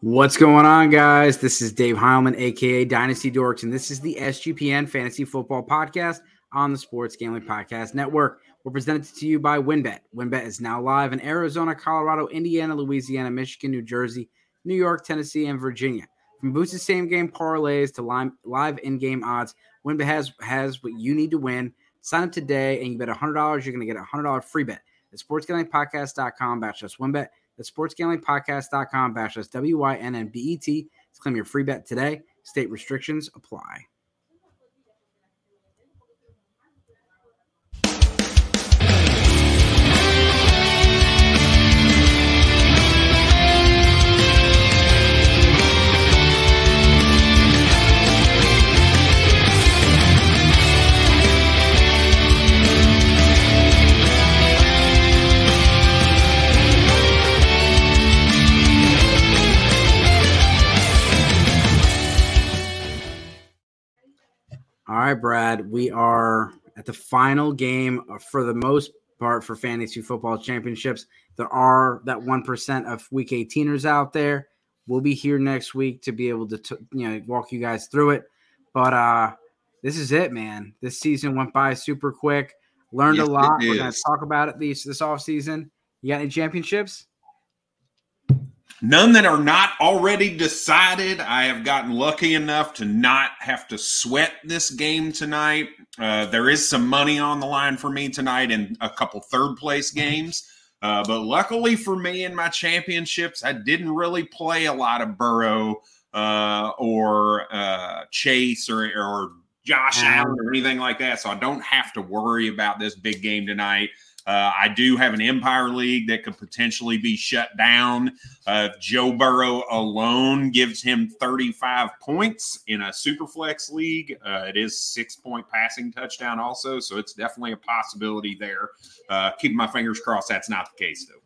What's going on, guys? This is Dave Heilman, aka Dynasty Dorks, and this is the SGPN Fantasy Football Podcast on the Sports Gambling Podcast Network. We're presented to you by WynnBET. WynnBET is now live in Arizona, Colorado, Indiana, Louisiana, Michigan, New Jersey, New York, Tennessee, and Virginia. From boosted same game parlays to live in game odds, WynnBET has, has what you need to win. Sign up today and you bet $100, you're going to get a $100 free bet at sportsgamblingpodcast.com backslash WynnBET. That's sportsgamblingpodcast.com backslash W-Y-N-N-B-E-T to claim your free bet today. State restrictions apply. All right, Brad. We are at the final game for the most part for fantasy football championships. There are that one percent of week 18ers out there. We'll be here next week to be able to t- you know walk you guys through it. But uh this is it, man. This season went by super quick. Learned yes, a lot. We're gonna talk about it these this off season. You got any championships? None that are not already decided. I have gotten lucky enough to not have to sweat this game tonight. Uh, there is some money on the line for me tonight in a couple third place games. Uh, but luckily for me in my championships, I didn't really play a lot of Burrow uh, or uh, Chase or, or Josh Allen or anything like that. So I don't have to worry about this big game tonight. Uh, I do have an Empire League that could potentially be shut down uh, if Joe Burrow alone gives him 35 points in a Superflex league. Uh, it is six point passing touchdown, also, so it's definitely a possibility there. Uh, keeping my fingers crossed that's not the case, though.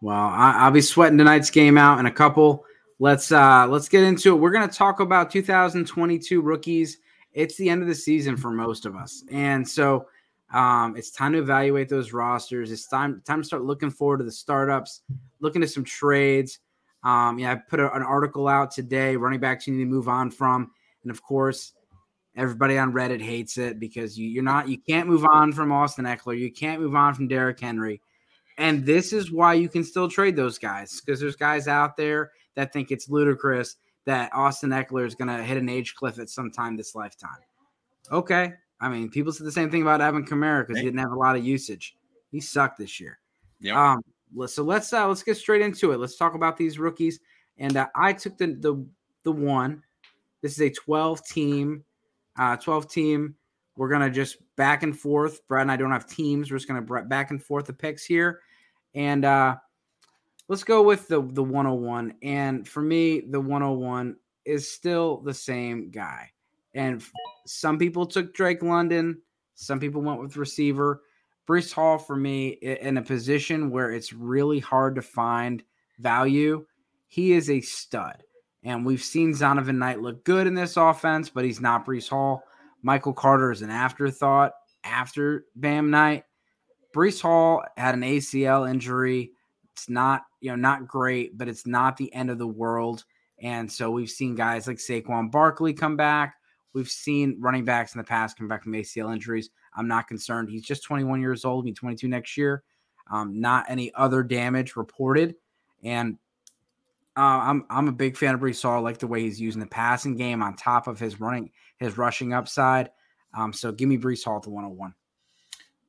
Well, I, will be sweating tonight's game out in a couple. Let's uh, let's get into it. We're going to talk about 2022 rookies. It's the end of the season for most of us, and so um, it's time to evaluate those rosters. It's time time to start looking forward to the startups, looking at some trades. Um, yeah, I put a, an article out today. Running backs you need to move on from, and of course, everybody on Reddit hates it because you, you're not you can't move on from Austin Ekeler. You can't move on from Derrick Henry, and this is why you can still trade those guys because there's guys out there that think it's ludicrous that Austin Ekeler is going to hit an age cliff at some time this lifetime. Okay, I mean, people said the same thing about Alvin Kamara because he didn't have a lot of usage. He sucked this year. Yeah. Um. So let's uh, let's get straight into it. Let's talk about these rookies. And uh, I took the the the one. This is a twelve team, uh, twelve team. We're gonna just back and forth. Brad and I don't have teams. We're just gonna back and forth the picks here, and uh, let's go with the the 101. And for me, the 101 is still the same guy. And some people took Drake London, some people went with receiver. Breece Hall, for me, in a position where it's really hard to find value, he is a stud. And we've seen Zonovan Knight look good in this offense, but he's not Breece Hall. Michael Carter is an afterthought after Bam Knight. Breece Hall had an ACL injury. It's not, you know, not great, but it's not the end of the world. And so we've seen guys like Saquon Barkley come back. We've seen running backs in the past come back from ACL injuries. I'm not concerned. He's just 21 years old, be 22 next year. Um, not any other damage reported. And uh, I'm I'm a big fan of Breece. Hall. I like the way he's using the passing game on top of his running, his rushing upside. Um, so give me Breece Hall the 101.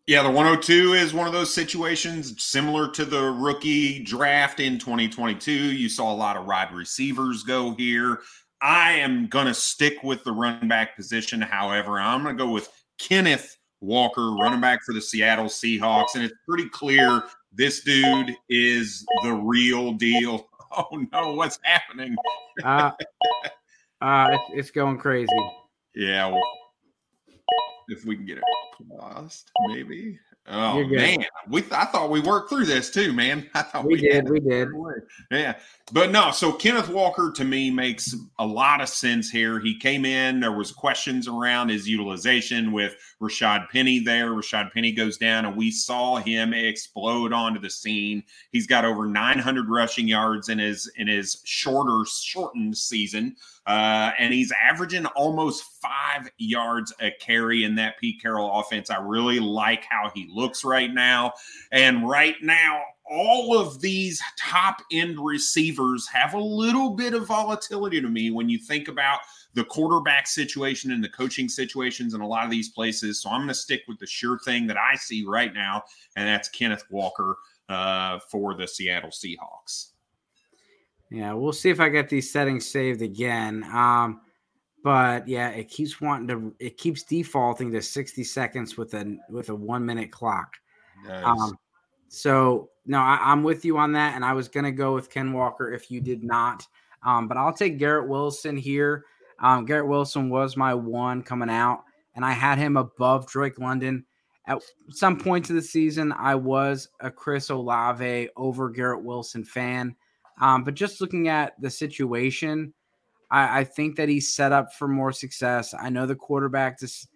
Yeah, the 102 is one of those situations similar to the rookie draft in 2022. You saw a lot of wide receivers go here. I am going to stick with the running back position. However, I'm going to go with Kenneth Walker, running back for the Seattle Seahawks. And it's pretty clear this dude is the real deal. Oh, no, what's happening? uh, uh, it's going crazy. Yeah. Well, if we can get it paused, maybe. Oh man, we th- I thought we worked through this too, man. I thought we, we did, we did. Yeah, but no. So Kenneth Walker to me makes a lot of sense here. He came in. There was questions around his utilization with Rashaad Penny there. Rashaad Penny goes down, and we saw him explode onto the scene. He's got over 900 rushing yards in his in his shorter shortened season. Uh, and he's averaging almost five yards a carry in that Pete Carroll offense. I really like how he looks right now. And right now, all of these top end receivers have a little bit of volatility to me when you think about the quarterback situation and the coaching situations in a lot of these places. So I'm going to stick with the sure thing that I see right now, and that's Kenneth Walker uh, for the Seattle Seahawks. Yeah, we'll see if I get these settings saved again. Um, but yeah, it keeps wanting to. It keeps defaulting to sixty seconds with a with a one minute clock. Nice. Um, so no, I, am with you on that, and I was gonna go with Ken Walker if you did not. Um, but I'll take Garrett Wilson here. Um, Garrett Wilson was my one coming out, and I had him above Drake London. At some points of the season, I was a Chris Olave over Garrett Wilson fan. Um, but just looking at the situation, I, I, think that he's set up for more success. I know the quarterback is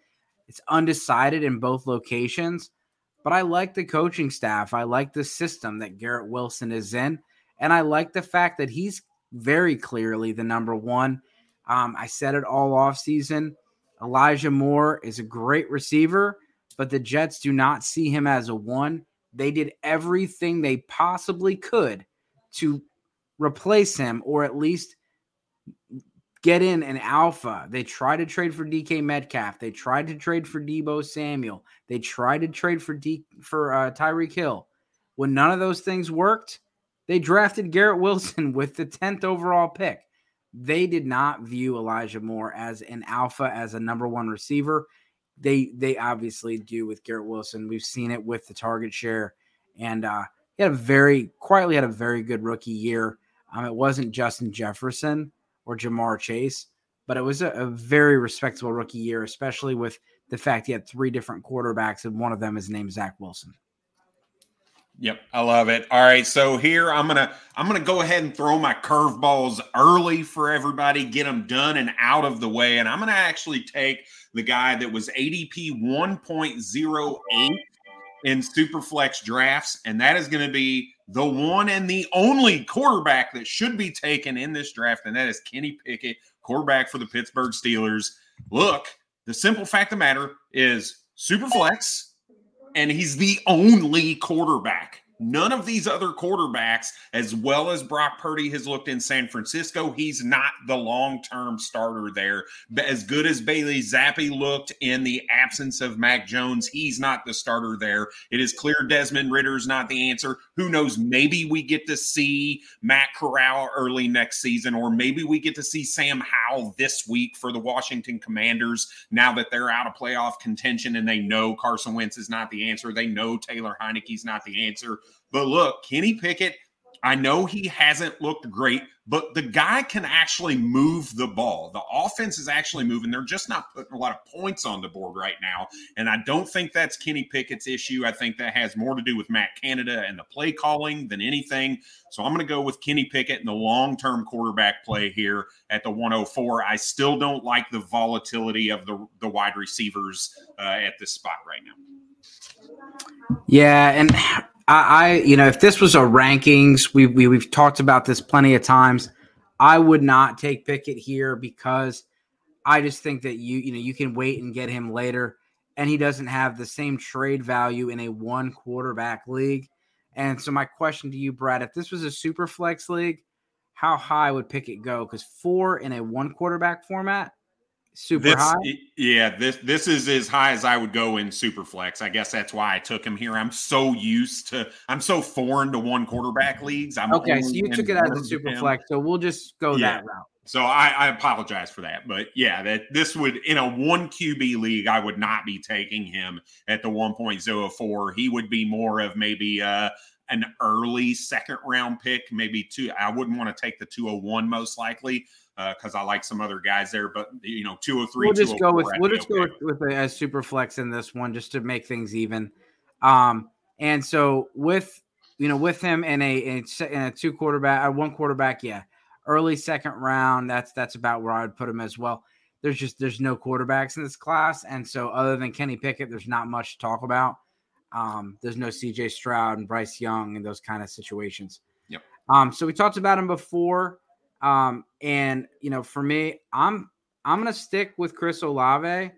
it's undecided in both locations, but I like the coaching staff. I like the system that Garrett Wilson is in, and I like the fact that he's very clearly the number one. Um, I said it all off season. Elijah Moore is a great receiver, but the Jets do not see him as a one. They did everything they possibly could to replace him or at least get in an alpha. They tried to trade for DK Metcalf. They tried to trade for Deebo Samuel. They tried to trade for D for uh, Tyreek Hill. When none of those things worked, they drafted Garrett Wilson with the 10th overall pick. They did not view Elijah Moore as an alpha, as a number one receiver. They they obviously do with Garrett Wilson. We've seen it with the target share, and uh, he had a very quietly had a very good rookie year. Um, it wasn't Justin Jefferson or Ja'Marr Chase, but it was a, a, very respectable rookie year, especially with the fact he had three different quarterbacks, and one of them is named Zach Wilson. Yep, I love it. All right, so here I'm gonna I'm gonna go ahead and throw my curveballs early for everybody, get them done and out of the way, and I'm gonna actually take the guy that was ADP 1.08 in Superflex drafts, and that is going to be the one and the only quarterback that should be taken in this draft, and that is Kenny Pickett, quarterback for the Pittsburgh Steelers. Look, the simple fact of the matter is Superflex, and he's the only quarterback None of these other quarterbacks, as well as Brock Purdy has looked in San Francisco, he's not the long term starter there. As good as Bailey Zappe looked in the absence of Mac Jones, he's not the starter there. It is clear Desmond Ridder's not the answer. Who knows? Maybe we get to see Matt Corral early next season, or maybe we get to see Sam Howell this week for the Washington Commanders now that they're out of playoff contention and they know Carson Wentz is not the answer. They know Taylor Heinicke's not the answer. But look, Kenny Pickett, I know he hasn't looked great, but the guy can actually move the ball. The offense is actually moving. They're just not putting a lot of points on the board right now. And I don't think that's Kenny Pickett's issue. I think that has more to do with Matt Canada and the play calling than anything. So I'm going to go with Kenny Pickett and the long term quarterback play here at the 104. I still don't like the volatility of the, the wide receivers uh, at this spot right now. Yeah. And I, I, you know, if this was a rankings, we, we we've talked about this plenty of times. I would not take Pickett here because I just think that you, you know, you can wait and get him later, and he doesn't have the same trade value in a one quarterback league. And so, my question to you, Brad, if this was a super flex league, how high would Pickett go? Because four in a one quarterback format, super this, high. Yeah, this this is as high as I would go in Superflex. I guess that's why I took him here. I'm so used to I'm so foreign to one quarterback leagues. I'm okay, so you took it as a Superflex, so we'll just go yeah. that route. So I, I, apologize for that, but yeah, that this would in a one QB league, I would not be taking him at the 1.04. He would be more of maybe uh, an early second round pick, maybe two. I wouldn't want to take the 201 most likely because uh, I like some other guys there. But you know, two or three. We'll just go with we'll just okay. go with, with a, a super flex in this one just to make things even. Um, and so with you know with him in a in a, in a two quarterback, uh, one quarterback, yeah, early second round. That's that's about where I would put him as well. There's just there's no quarterbacks in this class, and so other than Kenny Pickett, there's not much to talk about. Um, there's no C.J. Stroud and Bryce Young and those kind of situations. Yep. Um, so we talked about him before, um, and you know, for me, I'm I'm gonna stick with Chris Olave,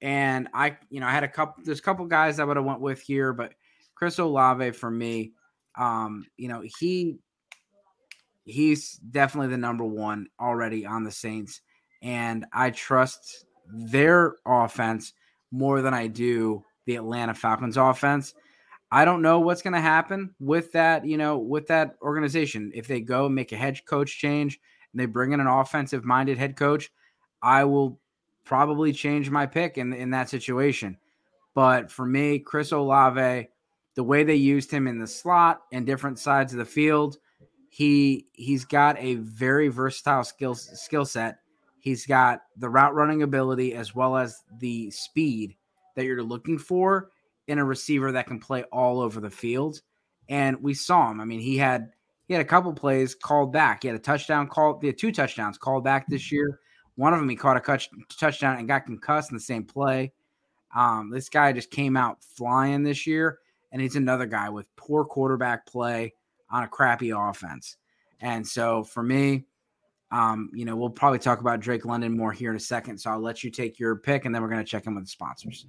and I you know I had a couple. There's a couple guys I would have went with here, but Chris Olave for me, um, you know, he he's definitely the number one already on the Saints, and I trust their offense more than I do the Atlanta Falcons offense. I don't know what's going to happen with that, you know, with that organization. If they go make a head coach change and they bring in an offensive minded head coach, I will probably change my pick in in that situation. But for me, Chris Olave, the way they used him in the slot and different sides of the field, he he's got a very versatile skill skill set. He's got the route running ability as well as the speed that you're looking for in a receiver that can play all over the field. And we saw him. I mean, he had he had a couple plays called back. He had a touchdown called. He had two touchdowns called back this year. One of them he caught a touch, touchdown and got concussed in the same play. Um, this guy just came out flying this year, and he's another guy with poor quarterback play on a crappy offense. And so for me, um, you know, we'll probably talk about Drake London more here in a second. So I'll let you take your pick, and then we're going to check in with the sponsors.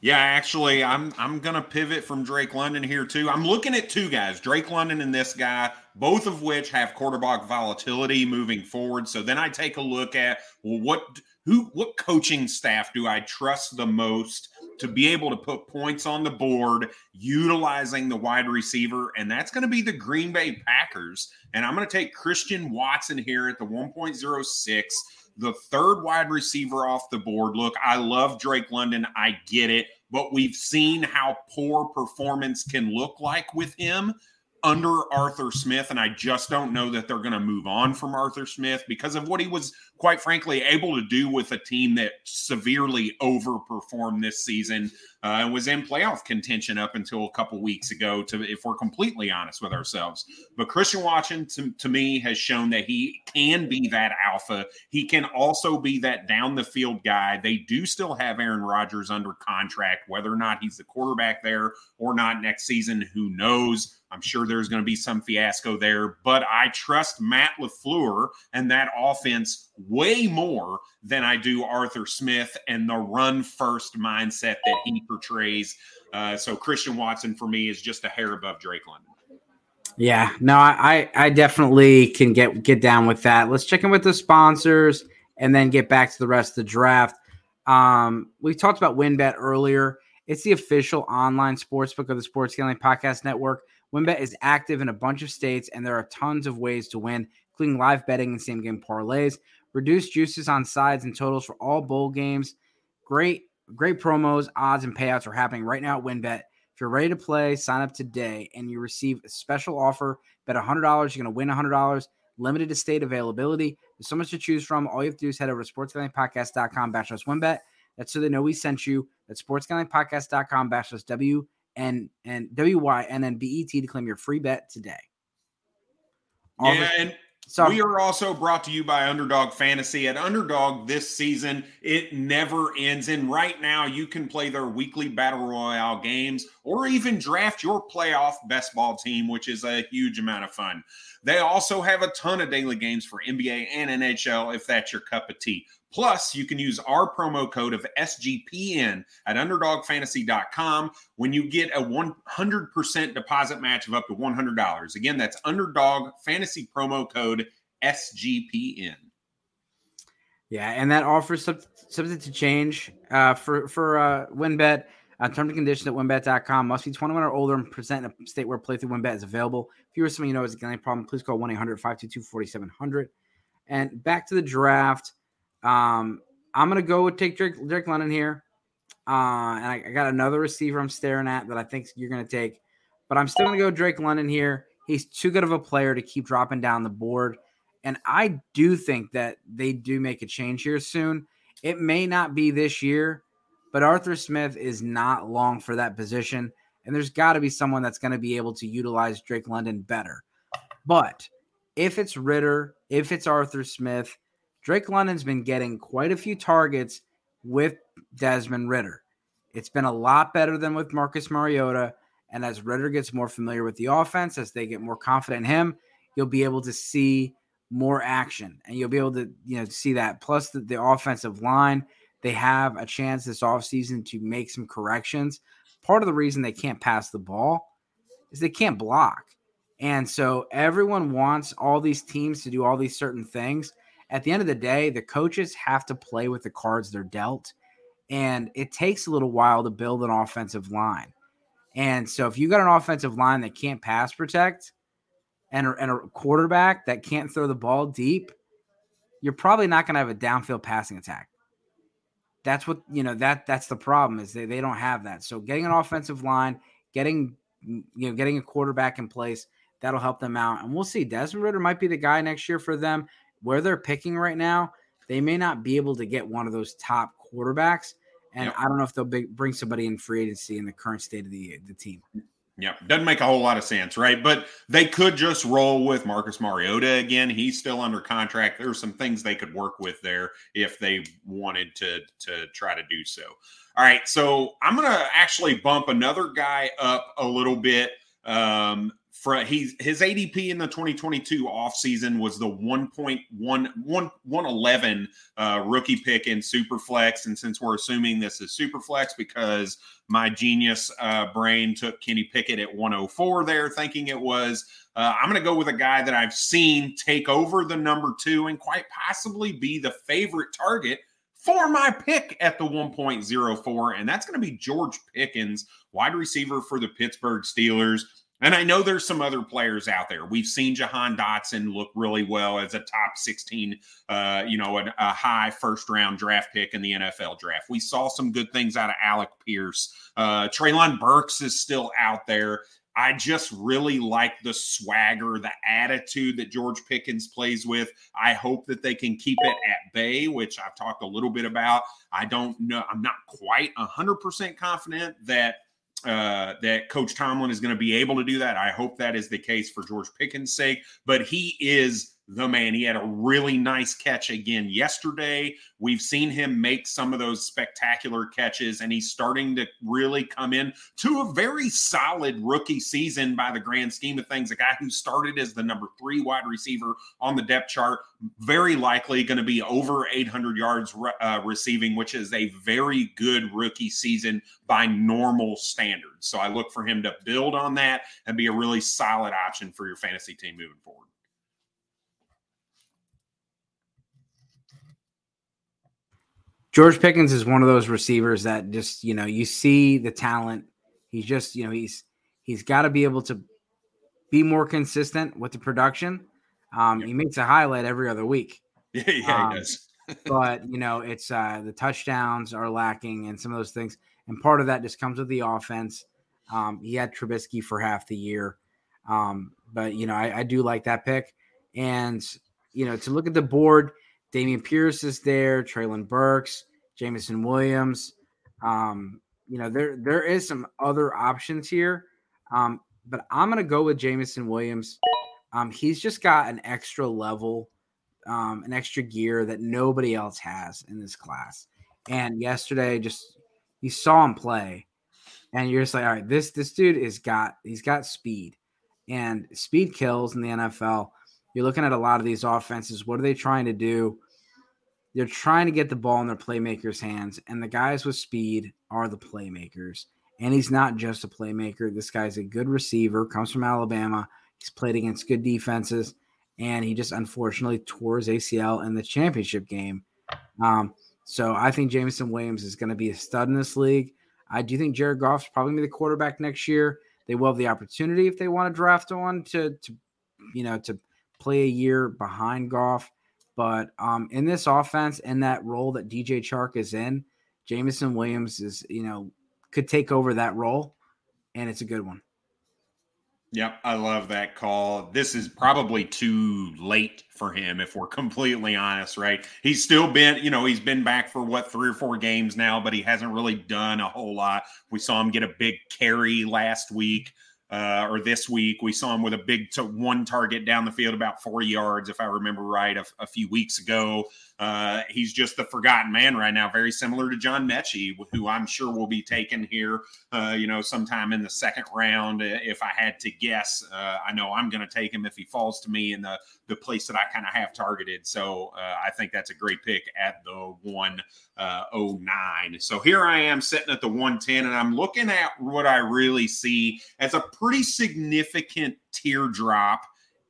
Yeah, actually, I'm I'm gonna pivot from Drake London here too. I'm looking at two guys, Drake London and this guy, both of which have quarterback volatility moving forward. So then I take a look at well, what who what coaching staff do I trust the most to be able to put points on the board utilizing the wide receiver? And that's going to be the Green Bay Packers. And I'm going to take Christian Watson here at the 1.06 the third wide receiver off the board. Look, I love Drake London. I get it. But we've seen how poor performance can look like with him under Arthur Smith. And I just don't know that they're going to move on from Arthur Smith because of what he was, quite frankly, able to do with a team that severely overperformed this season uh, and was in playoff contention up until a couple weeks ago, to if we're completely honest with ourselves. But Christian Watson, to, to me, has shown that he can be that alpha. He can also be that down the field guy. They do still have Aaron Rodgers under contract, whether or not he's the quarterback there or not next season, who knows? I'm sure there's going to be some fiasco there, but I trust Matt LaFleur and that offense way more than I do Arthur Smith and the run first mindset that he portrays. Uh, so Christian Watson for me is just a hair above Drake London. Yeah, no, I, I definitely can get get down with that. Let's check in with the sponsors and then get back to the rest of the draft. Um, we talked about WynnBET earlier. It's the official online sportsbook of the Sports Gambling Podcast Network. WynnBET is active in a bunch of states, and there are tons of ways to win, including live betting and same game parlays, reduced juices on sides and totals for all bowl games. Great, great promos, odds, and payouts are happening right now at WynnBET. If you're ready to play, sign up today and you receive a special offer. Bet $100, you're going to win $100. Limited to state availability. There's so much to choose from. All you have to do is head over to sportsgamblingpodcast.com backslash WynnBET. That's so they know we sent you. That's sportsgamblingpodcast.com backslash W and and W Y N N B E T to claim your free bet today. Yeah, and so we are also brought to you by Underdog Fantasy. At Underdog this season, it never ends. And right now, you can play their weekly battle royale games or even draft your playoff best ball team, which is a huge amount of fun. They also have a ton of daily games for NBA and NHL if that's your cup of tea. Plus, you can use our promo code of SGPN at underdogfantasy.com when you get a 100% deposit match of up to $100. Again, that's underdog fantasy promo code SGPN. Yeah, and that offers subject to change uh, for for uh, WynnBET. Uh, terms and conditions at wynnbet.com. Must be 21 or older and present in a state where playthrough WynnBET is available. If you or someone you know has a gambling problem, please call 1 800 522 4700. And back to the draft. Um, I'm gonna go take Drake, Drake London here, uh, and I, I, got another receiver I'm staring at that I think you're gonna take, but I'm still gonna go Drake London here. He's too good of a player to keep dropping down the board, and I do think that they do make a change here soon. It may not be this year, but Arthur Smith is not long for that position. and there's got to be someone that's going to be able to utilize Drake London better. But if it's Ridder, if it's Arthur Smith, Drake London's been getting quite a few targets with Desmond Ridder. It's been a lot better than with Marcus Mariota. And as Ridder gets more familiar with the offense, as they get more confident in him, you'll be able to see more action and you'll be able to, you know, see that. Plus the, the offensive line, they have a chance this offseason to make some corrections. Part of the reason they can't pass the ball is they can't block. And so everyone wants all these teams to do all these certain things. At the end of the day, the coaches have to play with the cards they're dealt. And it takes a little while to build an offensive line. And so if you got an offensive line that can't pass protect and a, and a quarterback that can't throw the ball deep, you're probably not going to have a downfield passing attack. That's what, you know, that that's the problem is they, they don't have that. So getting an offensive line, getting you know, getting a quarterback in place, that'll help them out. And we'll see. Desmond Ridder might be the guy next year for them. Where they're picking right now, they may not be able to get one of those top quarterbacks. And yep. I don't know if they'll bring somebody in free agency in the current state of the the team. Yeah, doesn't make a whole lot of sense, right? But they could just roll with Marcus Mariota again. He's still under contract. There are some things they could work with there if they wanted to to try to do so. All right, so I'm gonna actually bump another guy up a little bit. Um, for he's his ADP in the 2022 offseason was the 1.1 1, 111 uh, rookie pick in Superflex. And since we're assuming this is Superflex because my genius uh, brain took Kenny Pickett at 104 there, thinking it was, uh, I'm going to go with a guy that I've seen take over the number two and quite possibly be the favorite target for my pick at the 1.04. And that's going to be George Pickens, wide receiver for the Pittsburgh Steelers. And I know there's some other players out there. We've seen Jahan Dotson look really well as a top 16, uh, you know, a, a, high first round draft pick in the NFL draft. We saw some good things out of Alec Pierce. Uh, Treylon Burks is still out there. I just really like the swagger, the attitude that George Pickens plays with. I hope that they can keep it at bay, which I've talked a little bit about. I don't know. I'm not quite 100% confident that uh, that Coach Tomlin is going to be able to do that. I hope that is the case for George Pickens' sake, but he is the man. He had a really nice catch again yesterday. We've seen him make some of those spectacular catches, and he's starting to really come in to a very solid rookie season by the grand scheme of things. A guy who started as the number three wide receiver on the depth chart, very likely going to be over 800 yards uh, receiving, which is a very good rookie season by normal standards. So I look for him to build on that and be a really solid option for your fantasy team moving forward. George Pickens is one of those receivers that just, you know, you see the talent. He's just, you know, he's he's got to be able to be more consistent with the production. Um, yep. He makes a highlight every other week. Yeah, yeah, um, he does. but you know, it's uh, the touchdowns are lacking and some of those things, and part of that just comes with the offense. Um, he had Trubisky for half the year, um, but you know, I, I do like that pick. And you know, to look at the board, Dameon Pierce is there, Treylon Burks, Jameson Williams. Um, you know, there there is some other options here. Um, but I'm gonna go with Jameson Williams. Um, he's just got an extra level, um, an extra gear that nobody else has in this class. And yesterday, just you saw him play, and you're just like, all right, this this dude is got he's got speed, and speed kills in the NFL. You're looking at a lot of these offenses. What are they trying to do? They're trying to get the ball in their playmakers' hands, and the guys with speed are the playmakers. And he's not just a playmaker. This guy's a good receiver, comes from Alabama. He's played against good defenses, and he just unfortunately tore his ACL in the championship game. Um, so I think Jameson Williams is going to be a stud in this league. I do think Jared Goff's probably going to be the quarterback next year. They will have the opportunity if they want to draft one to, to you know, to play a year behind Goff. But um, in this offense, in that role that DJ Chark is in, Jameson Williams is, you know, could take over that role, and it's a good one. Yep, I love that call. This is probably too late for him if we're completely honest, right? He's still been, you know, he's been back for what three or four games now, but he hasn't really done a whole lot. We saw him get a big carry last week uh, or this week. We saw him with a big to one target down the field, about four yards, if I remember right, a, a few weeks ago. Uh, he's just the forgotten man right now, very similar to John Metchie, who I'm sure will be taken here, uh, you know, sometime in the second round. If I had to guess, uh, I know I'm going to take him if he falls to me in the, the place that I kind of have targeted. So uh, I think that's a great pick at the 109. Uh, so here I am sitting at the 110, and I'm looking at what I really see as a pretty significant teardrop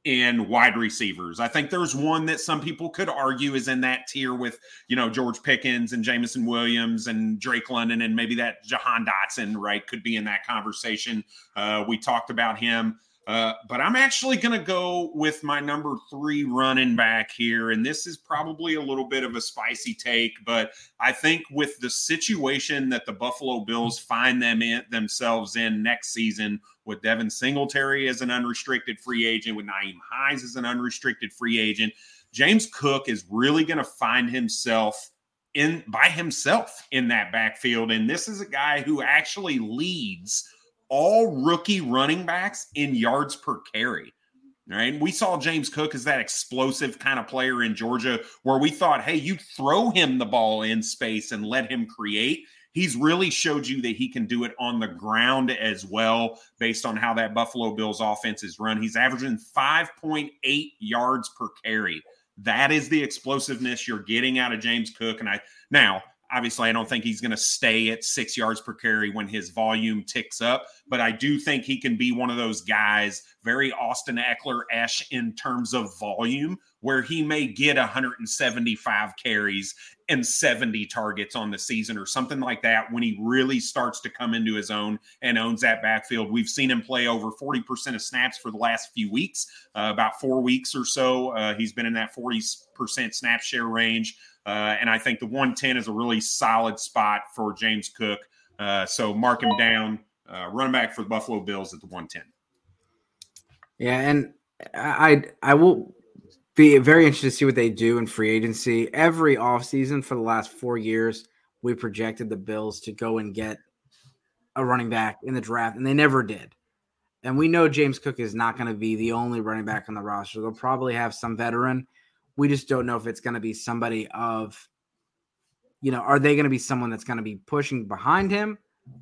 in wide receivers. I think there's one that some people could argue is in that tier with, you know, George Pickens and Jameson Williams and Drake London and maybe that Jahan Dotson, right, could be in that conversation. Uh, we talked about him. Uh, but I'm actually going to go with my number three running back here. And this is probably a little bit of a spicy take, but I think with the situation that the Buffalo Bills find them in themselves in next season, with Devin Singletary as an unrestricted free agent, with Nyheim Hines as an unrestricted free agent, James Cook is really going to find himself in by himself in that backfield. And this is a guy who actually leads all rookie running backs in yards per carry. Right. We saw James Cook as that explosive kind of player in Georgia where we thought, hey, you throw him the ball in space and let him create. He's really showed you that he can do it on the ground as well, based on how that Buffalo Bills offense is run. He's averaging 5.8 yards per carry. That is the explosiveness you're getting out of James Cook. And I now Obviously, I don't think he's going to stay at six yards per carry when his volume ticks up, but I do think he can be one of those guys, very Austin Ekeler esh in terms of volume, where he may get 175 carries and 70 targets on the season or something like that when he really starts to come into his own and owns that backfield. We've seen him play over 40% of snaps for the last few weeks, uh, about four weeks or so. Uh, he's been in that 40% snap share range. Uh, and I think the 110 is a really solid spot for James Cook. Uh, so mark him down. Uh, running back for the Buffalo Bills at the 110. Yeah, and I I will be very interested to see what they do in free agency. Every offseason for the last four years, we projected the Bills to go and get a running back in the draft, and they never did. And we know James Cook is not going to be the only running back on the roster. They'll probably have some veteran we just don't know if it's going to be somebody of, you know, are they going to be someone that's going to be pushing behind him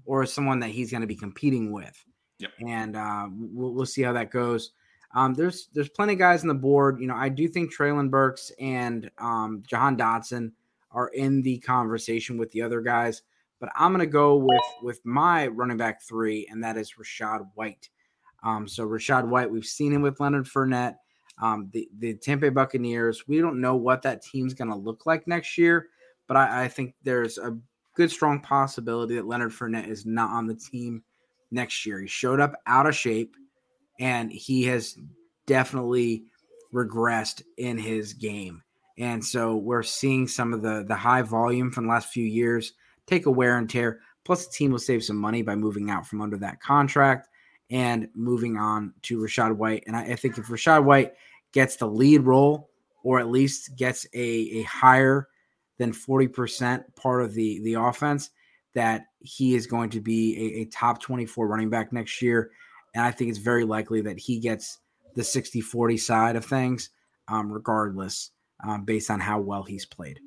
or someone that he's going to be competing with? Yep. And uh, we'll, we'll see how that goes. Um, there's there's plenty of guys on the board. You know, I do think Treylon Burks and um, Jahan Dotson are in the conversation with the other guys, but I'm going to go with with my running back three, and that is Rachaad White. Um, so Rachaad White, we've seen him with Leonard Fournette. Um, the the Tampa Buccaneers, we don't know what that team's going to look like next year, but I, I, think there's a good strong possibility that Leonard Fournette is not on the team next year. He showed up out of shape, and he has definitely regressed in his game. And so we're seeing some of the the high volume from the last few years take a wear and tear. Plus, the team will save some money by moving out from under that contract and moving on to Rachaad White. And I, I, think if Rachaad White gets the lead role or at least gets a, a higher than 40% part of the, the offense, that he is going to be a, a top 24 running back next year. And I think it's very likely that he gets the 60 40 side of things, um, regardless, um, based on how well he's played.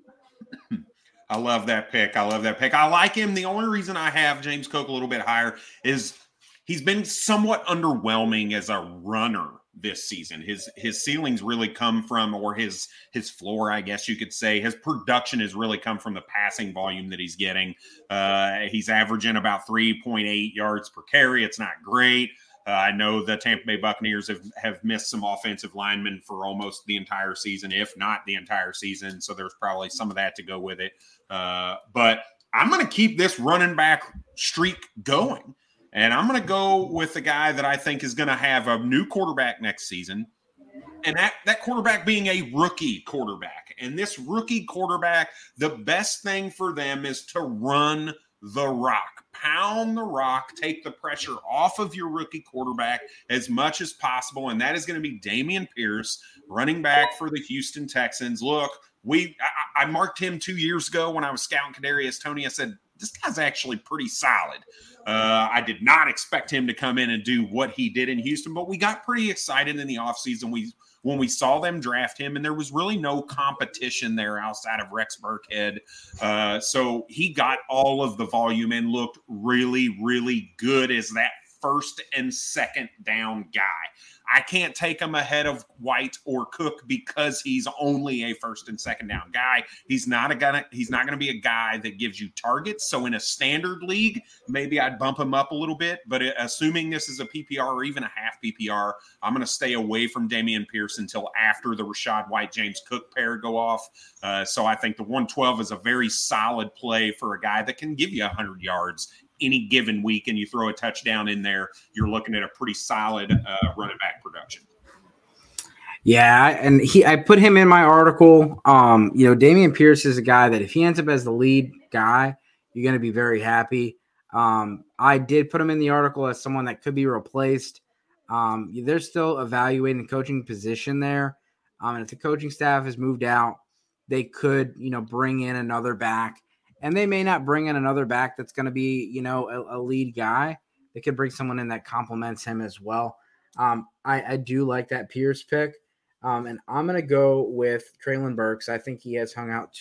I love that pick. I love that pick. I like him. The only reason I have James Cook a little bit higher is he's been somewhat underwhelming as a runner this season. His his ceilings really come from, or his his floor, I guess you could say. His production has really come from the passing volume that he's getting. Uh, he's averaging about 3.8 yards per carry. It's not great. Uh, I know the Tampa Bay Buccaneers have, have missed some offensive linemen for almost the entire season, if not the entire season. So there's probably some of that to go with it. Uh, but I'm going to keep this running back streak going. And I'm going to go with the guy that I think is going to have a new quarterback next season. And that, that quarterback being a rookie quarterback. And this rookie quarterback, the best thing for them is to run the rock. Pound the rock, take the pressure off of your rookie quarterback as much as possible. And that is going to be Dameon Pierce, running back for the Houston Texans. Look, we I, I marked him two years ago when I was scouting Kadarius Toney. I said, this guy's actually pretty solid. Uh, I did not expect him to come in and do what he did in Houston, but we got pretty excited in the offseason. We when we saw them draft him, and there was really no competition there outside of Rex Burkhead. Uh, so he got all of the volume and looked really, really good as that first and second down guy. I can't take him ahead of White or Cook because he's only a first and second down guy. He's not a guy. He's not to be a guy that gives you targets. So in a standard league, maybe I'd bump him up a little bit. But assuming this is a PPR or even a half PPR, I'm to stay away from Dameon Pierce until after the Rachaad White James Cook pair go off. Uh, so I think the 112 is a very solid play for a guy that can give you 100 yards any given week and you throw a touchdown in there, you're looking at a pretty solid uh, running back production. Yeah, and he I put him in my article. Um, you know, Dameon Pierce is a guy that if he ends up as the lead guy, you're going to be very happy. Um, I did put him in the article as someone that could be replaced. Um, they're still evaluating the coaching position there. Um, and if the coaching staff has moved out, they could, you know, bring in another back and they may not bring in another back that's going to be, you know, a, a, lead guy. They could bring someone in that complements him as well. Um, I, I, do like that Pierce pick. Um, and I'm going to go with Treylon Burks. I think he has hung out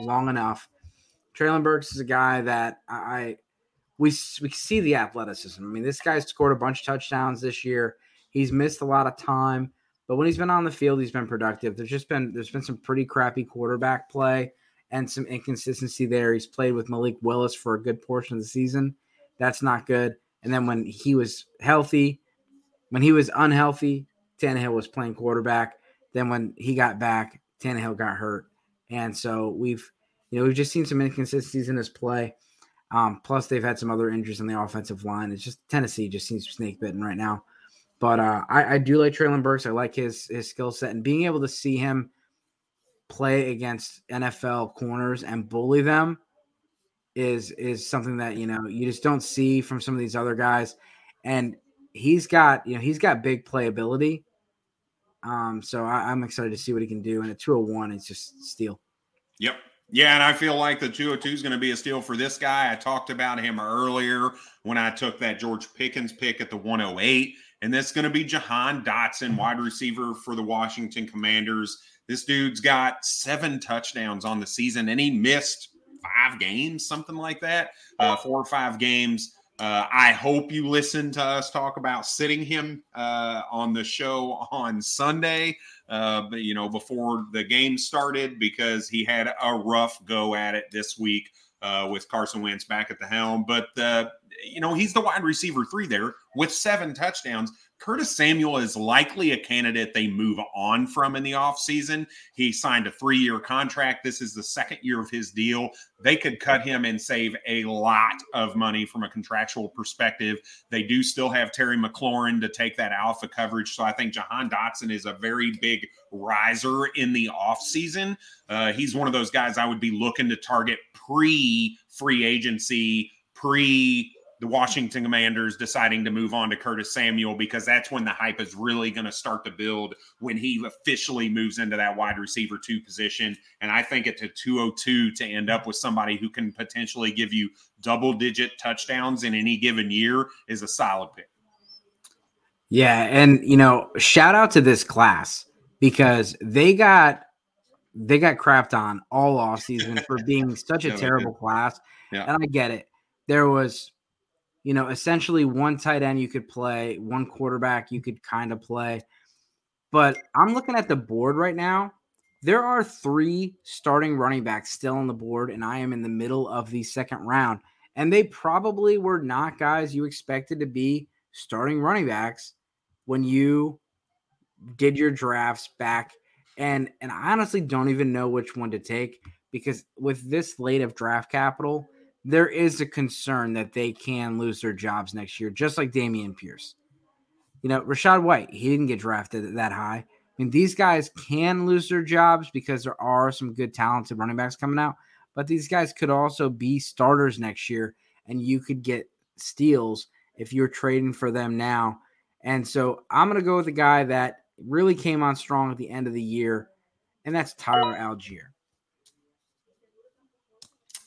long enough. Treylon Burks is a guy that I, we, we see the athleticism. I mean, this guy's scored a bunch of touchdowns this year. He's missed a lot of time, but when he's been on the field, he's been productive. There's just been there's been some pretty crappy quarterback play and some inconsistency there. He's played with Malik Willis for a good portion of the season. That's not good. And then when he was healthy, when he was unhealthy, Tannehill was playing quarterback. Then when he got back, Tannehill got hurt. And so we've, you know, we've just seen some inconsistencies in his play. Um, plus, they've had some other injuries on the offensive line. It's just Tennessee just seems snake bitten right now. But uh, I, I do like Treylon Burks. I like his his skill set and being able to see him play against NFL corners and bully them is is something that you know you just don't see from some of these other guys. And he's got you know he's got big playability. Um so I, am excited to see what he can do. And at 201 it's just steal yep. Yeah and i feel like the 202 is going to be a steal for this guy. I talked about him earlier when i took that george pickens pick at the 108 and that's going to be jahan dotson wide receiver for the washington commanders this dude's got seven touchdowns on the season, and he missed five games, something like that, uh, four or five games. Uh, I hope you listen to us talk about sitting him uh, on the show on Sunday, uh, but you know before the game started because he had a rough go at it this week uh, with Carson Wentz back at the helm. But uh, you know he's the wide receiver three there with seven touchdowns. Curtis Samuel is likely a candidate they move on from in the offseason. He signed a three year contract. This is the second year of his deal. They could cut him and save a lot of money from a contractual perspective. They do still have Terry McLaurin to take that alpha coverage. So I think Jahan Dotson is a very big riser in the offseason. Uh, he's one of those guys I would be looking to target pre free agency, pre the Washington Commanders deciding to move on to Curtis Samuel because that's when the hype is really going to start to build when he officially moves into that wide receiver two position. And I think at the 202 to end up with somebody who can potentially give you double digit touchdowns in any given year is a solid pick. Yeah. And, you know, shout out to this class because they got they got crapped on all off season for being such a yeah, terrible class. Yeah. And I get it. There was you know, essentially one tight end you could play, one quarterback you could kind of play. But I'm looking at the board right now. There are three starting running backs still on the board, and I am in the middle of the second round. And they probably were not guys you expected to be starting running backs when you did your drafts back. And and I honestly don't even know which one to take because with this late of draft capital, there is a concern that they can lose their jobs next year, just like Dameon Pierce. You know, Rachaad White, he didn't get drafted that high. I mean, these guys can lose their jobs because there are some good talented running backs coming out. but these guys could also be starters next year, and you could get steals if you're trading for them now. And so I'm going to go with a guy that really came on strong at the end of the year, and that's Tyler Allgeier.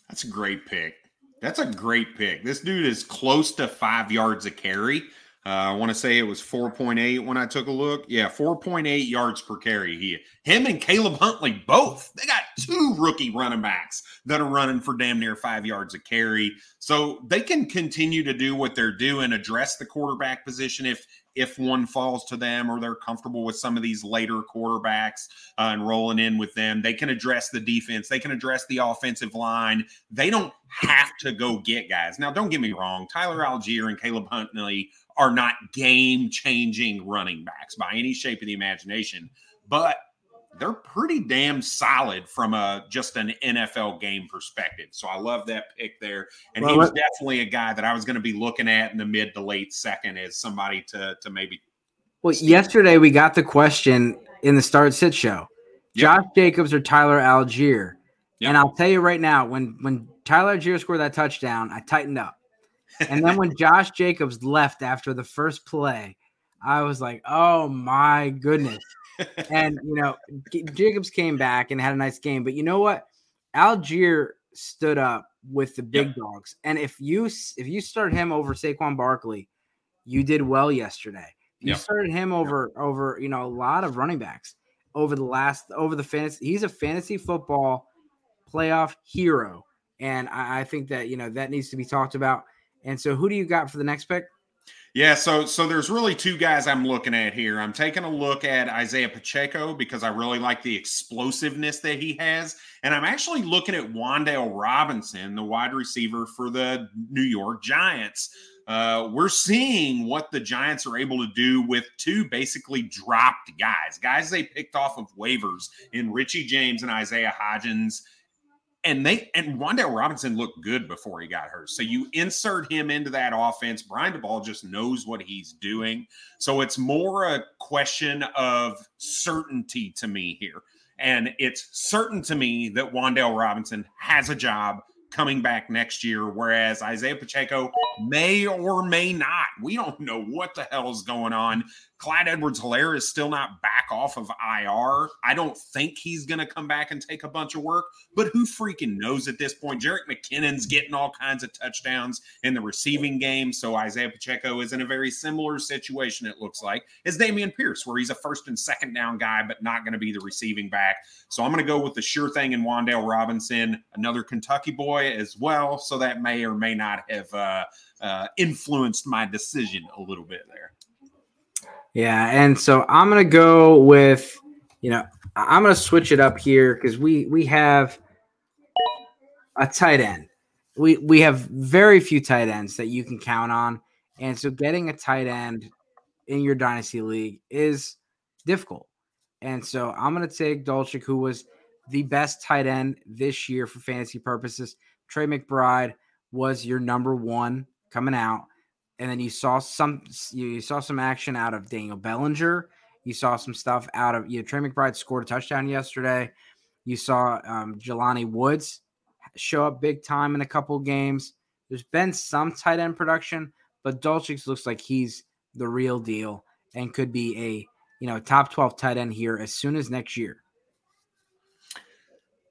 That's a great pick. That's a great pick. This dude is close to five yards a carry. Uh, I want to say it was 4.8 when I took a look. Yeah, 4.8 yards per carry. He, him and Caleb Huntley both. They got two rookie running backs that are running for damn near five yards a carry. So they can continue to do what they're doing, address the quarterback position if if one falls to them or they're comfortable with some of these later quarterbacks uh, and rolling in with them. They can address the defense. They can address the offensive line. They don't have to go get guys. Now, don't get me wrong. Tyler Allgeier and Caleb Huntley are not game changing running backs by any shape of the imagination, but they're pretty damn solid from a just an NFL game perspective. So I love that pick there, and well, he was definitely a guy that I was going to be looking at in the mid to late second as somebody to to maybe. Well, yesterday we got the question in the start sit show: yep. Josh Jacobs or Tyler Allgeier? Yep. And I'll tell you right now, when when Tyler Allgeier scored that touchdown, I tightened up. And then when Josh Jacobs left after the first play, I was like, "Oh my goodness!" And you know, Jacobs came back and had a nice game. But you know what? Allgeier stood up with the big yep. dogs, and if you if you started him over Saquon Barkley, you did well yesterday. You yep. started him over yep. over you know a lot of running backs over the last over the fantasy. He's a fantasy football playoff hero, and I, I think that you know that needs to be talked about. And so, who do you got for the next pick? Yeah, so so there's really two guys I'm looking at here. I'm taking a look at Isaiah Pacheco because I really like the explosiveness that he has, and I'm actually looking at Wan'Dale Robinson, the wide receiver for the New York Giants. Uh, we're seeing what the Giants are able to do with two basically dropped guys, guys they picked off of waivers in Richie James and Isaiah Hodgins and they and Wan'Dale Robinson looked good before he got hurt. So you insert him into that offense. Brian Daboll just knows what he's doing. So it's more a question of certainty to me here. And it's certain to me that Wan'Dale Robinson has a job coming back next year, whereas Isaiah Pacheco may or may not. We don't know what the hell is going on. Clyde Edwards Helaire is still not back off of IR. I don't think he's going to come back and take a bunch of work, but who freaking knows at this point? Jerick McKinnon's getting all kinds of touchdowns in the receiving game. So Isaiah Pacheco is in a very similar situation, it looks like, as Dameon Pierce, where he's a first and second down guy, but not going to be the receiving back. So I'm going to go with the sure thing in Wan'Dale Robinson, another Kentucky boy as well. So that may or may not have uh, uh, influenced my decision a little bit there. Yeah, and so I'm gonna go with, you know, I'm gonna switch it up here because we we have a tight end. We we have very few tight ends that you can count on, and so getting a tight end in your dynasty league is difficult. And so I'm gonna take Dulcich, who was the best tight end this year for fantasy purposes. Trey McBride was your number one coming out and then you saw some you saw some action out of Daniel Bellinger. You saw some stuff out of you know Trey McBride scored a touchdown yesterday. You saw um, Jelani Woods show up big time in a couple games. There's been some tight end production, but Dulcich looks like he's the real deal and could be a you know top 12 tight end here as soon as next year.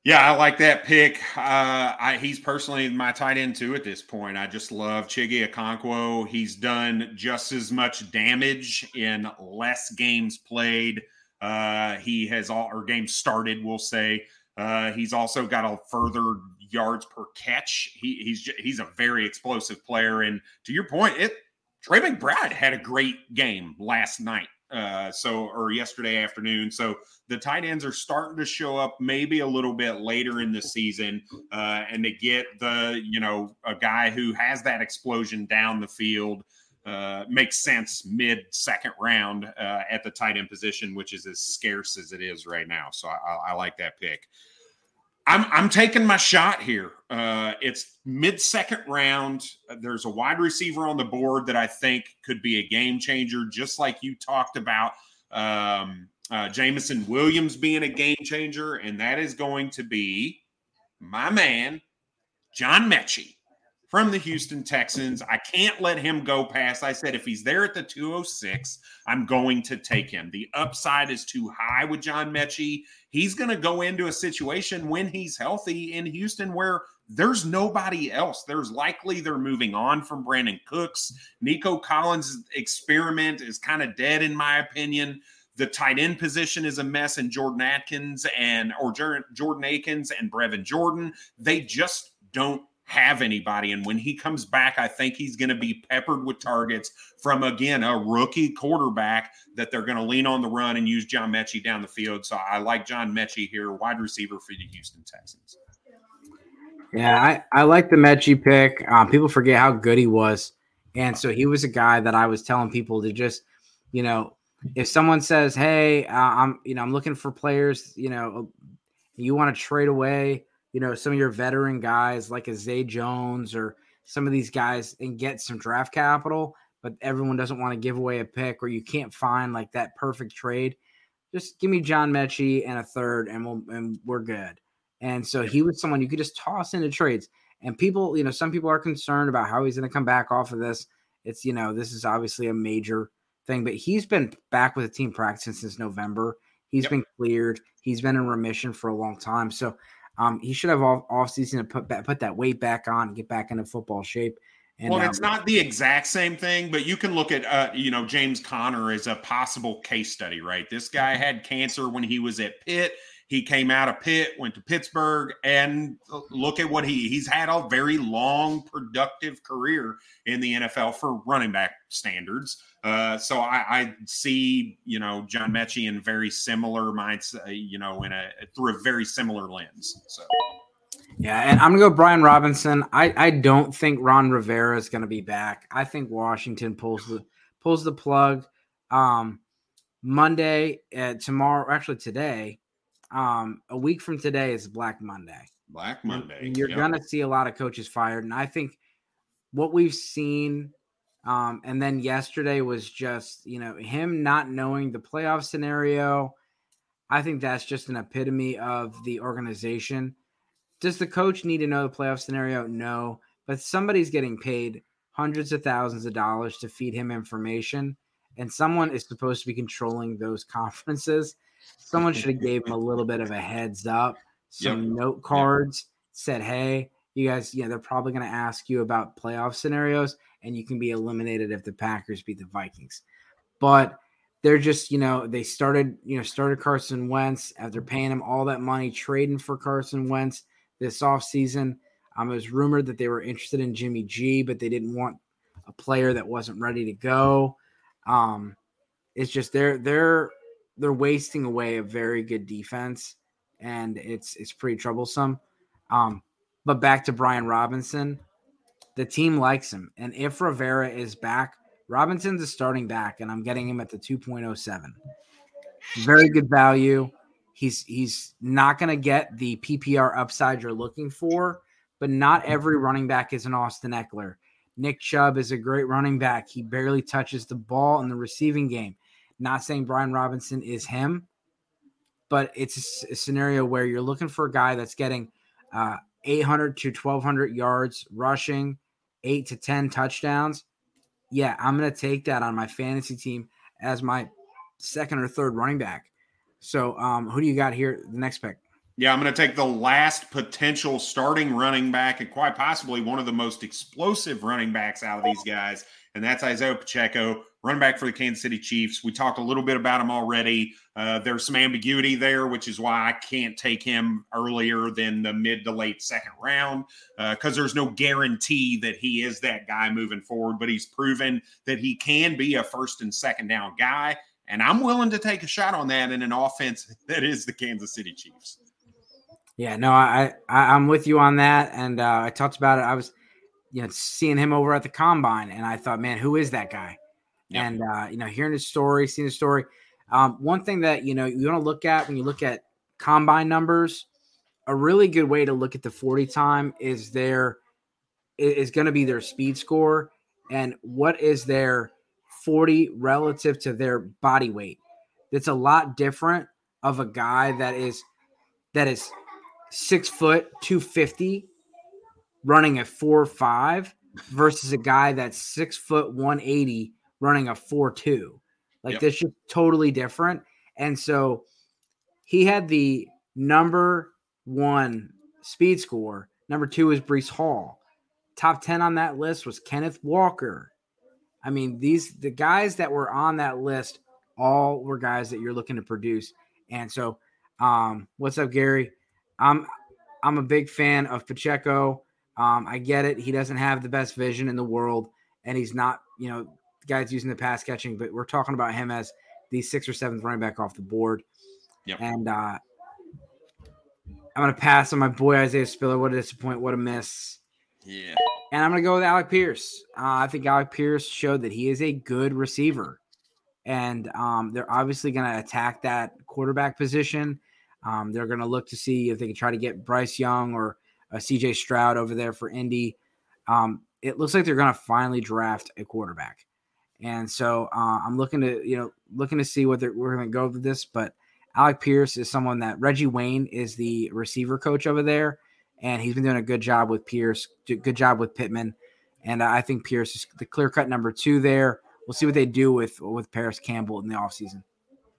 Yeah, I like that pick. Uh, I, he's personally my tight end too at this point. I just love Chiggy Okonkwo. He's done just as much damage in less games played. Uh, he has all or games started, we'll say. Uh, he's also got a further yards per catch. He, he's he's a very explosive player. And to your point, it Trey McBride had a great game last night uh, so or yesterday afternoon. So the tight ends are starting to show up maybe a little bit later in the season, uh, and to get the you know a guy who has that explosion down the field. Uh, makes sense mid second round uh, at the tight end position, which is as scarce as it is right now. So I, I like that pick. I'm I'm taking my shot here. Uh, it's mid second round. There's a wide receiver on the board that I think could be a game changer, just like you talked about. Um, uh, Jameson Williams being a game changer, and that is going to be my man, John Metchie from the Houston Texans. I can't let him go past. I said if he's there at the 206, I'm going to take him. The upside is too high with John Metchie. He's going to go into a situation when he's healthy in Houston where there's nobody else. There's likely they're moving on from Brandin Cooks. Nico Collins' experiment is kind of dead, in my opinion. The tight end position is a mess, and Jordan Atkins and or Jordan Akins and Brevin Jordan, they just don't have anybody. And when he comes back, I think he's going to be peppered with targets from, again, a rookie quarterback that they're going to lean on the run and use John Metchie down the field. So I like John Metchie here, wide receiver for the Houston Texans. Yeah, I, I like the Metchie pick. Um, people forget how good he was. And so he was a guy that I was telling people to just, you know, if someone says, "Hey, uh, I'm, you know, I'm looking for players," you know, you want to trade away you know, some of your veteran guys like a Zay Jones or some of these guys and get some draft capital, but everyone doesn't want to give away a pick or you can't find like that perfect trade. Just give me John Metchie and a third, and we'll and we're good. And so he was someone you could just toss into trades. And people, you know, some people are concerned about how he's going to come back off of this. It's, you know, this is obviously a major thing, but he's been back with the team practicing since November. He's yep. been cleared. He's been in remission for a long time. So um, he should have off, off season to put back, put that weight back on and get back into football shape. And, well, um, it's not the exact same thing, but you can look at uh, you know James Conner as a possible case study, right? This guy had cancer when he was at Pitt. He came out of Pitt, went to Pittsburgh, and look at what he he's had a very long, productive career in the NFL for running back standards. Uh, so I, I, see, you know, John Metchie in very similar minds, uh, you know, in a through a very similar lens. So. Yeah, and I'm gonna go Brian Robinson. I, I don't think Ron Rivera is gonna be back. I think Washington pulls the pulls the plug. Um, Monday, uh, tomorrow, actually today, um, a week from today is Black Monday. Black Monday. And You're yep. gonna see a lot of coaches fired, and I think what we've seen um, and then yesterday was just, you know, him not knowing the playoff scenario. I think that's just an epitome of the organization. Does the coach need to know the playoff scenario? No, but somebody's getting paid hundreds of thousands of dollars to feed him information, and someone is supposed to be controlling those conferences. Someone should have gave him a little bit of a heads up, some yep. note cards, yep. said, "Hey, you guys, yeah, they're probably going to ask you about playoff scenarios and you can be eliminated if the Packers beat the Vikings. But they're just, you know, they started, you know, started Carson Wentz after paying him all that money, trading for Carson Wentz this offseason. Um, it was rumored that they were interested in Jimmy G, but they didn't want a player that wasn't ready to go. Um, it's just they're they're they're wasting away a very good defense, and it's it's pretty troublesome. Um, but back to Brian Robinson, the team likes him. And if Rivera is back, Robinson's a starting back, and I'm getting him at the 2.07. Very good value. He's he's not going to get the PPR upside you're looking for, but not every running back is an Austin Ekeler. Nick Chubb is a great running back. He barely touches the ball in the receiving game. Not saying Brian Robinson is him, but it's a, scenario where you're looking for a guy that's getting uh, 800 to 1200 yards rushing, eight to 10 touchdowns, yeah, I'm going to take that on my fantasy team as my second or third running back. So, um, who do you got here? The next pick. Yeah, I'm going to take the last potential starting running back and quite possibly one of the most explosive running backs out of these guys, and that's Isaiah Pacheco running back for the Kansas City Chiefs. We talked a little bit about him already. Uh, there's some ambiguity there, which is why I can't take him earlier than the mid to late second round because uh, there's no guarantee that he is that guy moving forward. But he's proven that he can be a first and second down guy. And I'm willing to take a shot on that in an offense that is the Kansas City Chiefs. Yeah, no, I, I am with you on that, and uh, I talked about it. I was, you know, seeing him over at the combine, and I thought, man, who is that guy? Yep. And uh, you know, hearing his story, seeing his story. Um, one thing that you know you want to look at when you look at combine numbers, a really good way to look at the 40 time is their is going to be their speed score and what is their 40 relative to their body weight. That's a lot different of a guy that is that is six foot, 250, running a four five versus a guy that's six foot, 180, running a four two. Like yep. that's just totally different. And so he had the number one speed score. Number two is Breece Hall. Top 10 on that list was Kenneth Walker. I mean, these the guys that were on that list all were guys that you're looking to produce. And so, um, what's up, Gary? I'm I'm a big fan of Pacheco. Um, I get it. He doesn't have the best vision in the world, and he's not, you know, guys using the pass catching, but we're talking about him as the sixth or seventh running back off the board. Yep. And uh, I'm gonna pass on my boy Isaiah Spiller. What a disappointment! What a miss. Yeah. And I'm gonna go with Alec Pierce. Uh, I think Alec Pierce showed that he is a good receiver, and um, they're obviously gonna attack that quarterback position. Um, they're gonna look to see if they can try to get Bryce Young or uh, C.J. Stroud over there for Indy. Um, it looks like they're gonna finally draft a quarterback, and so uh, I'm looking to you know looking to see whether we're gonna go with this, but Alec Pierce is someone that Reggie Wayne is the receiver coach over there, and he's been doing a good job with Pierce, good job with Pittman, and I think Pierce is the clear cut number two there. We'll see what they do with with Parris Campbell in the offseason.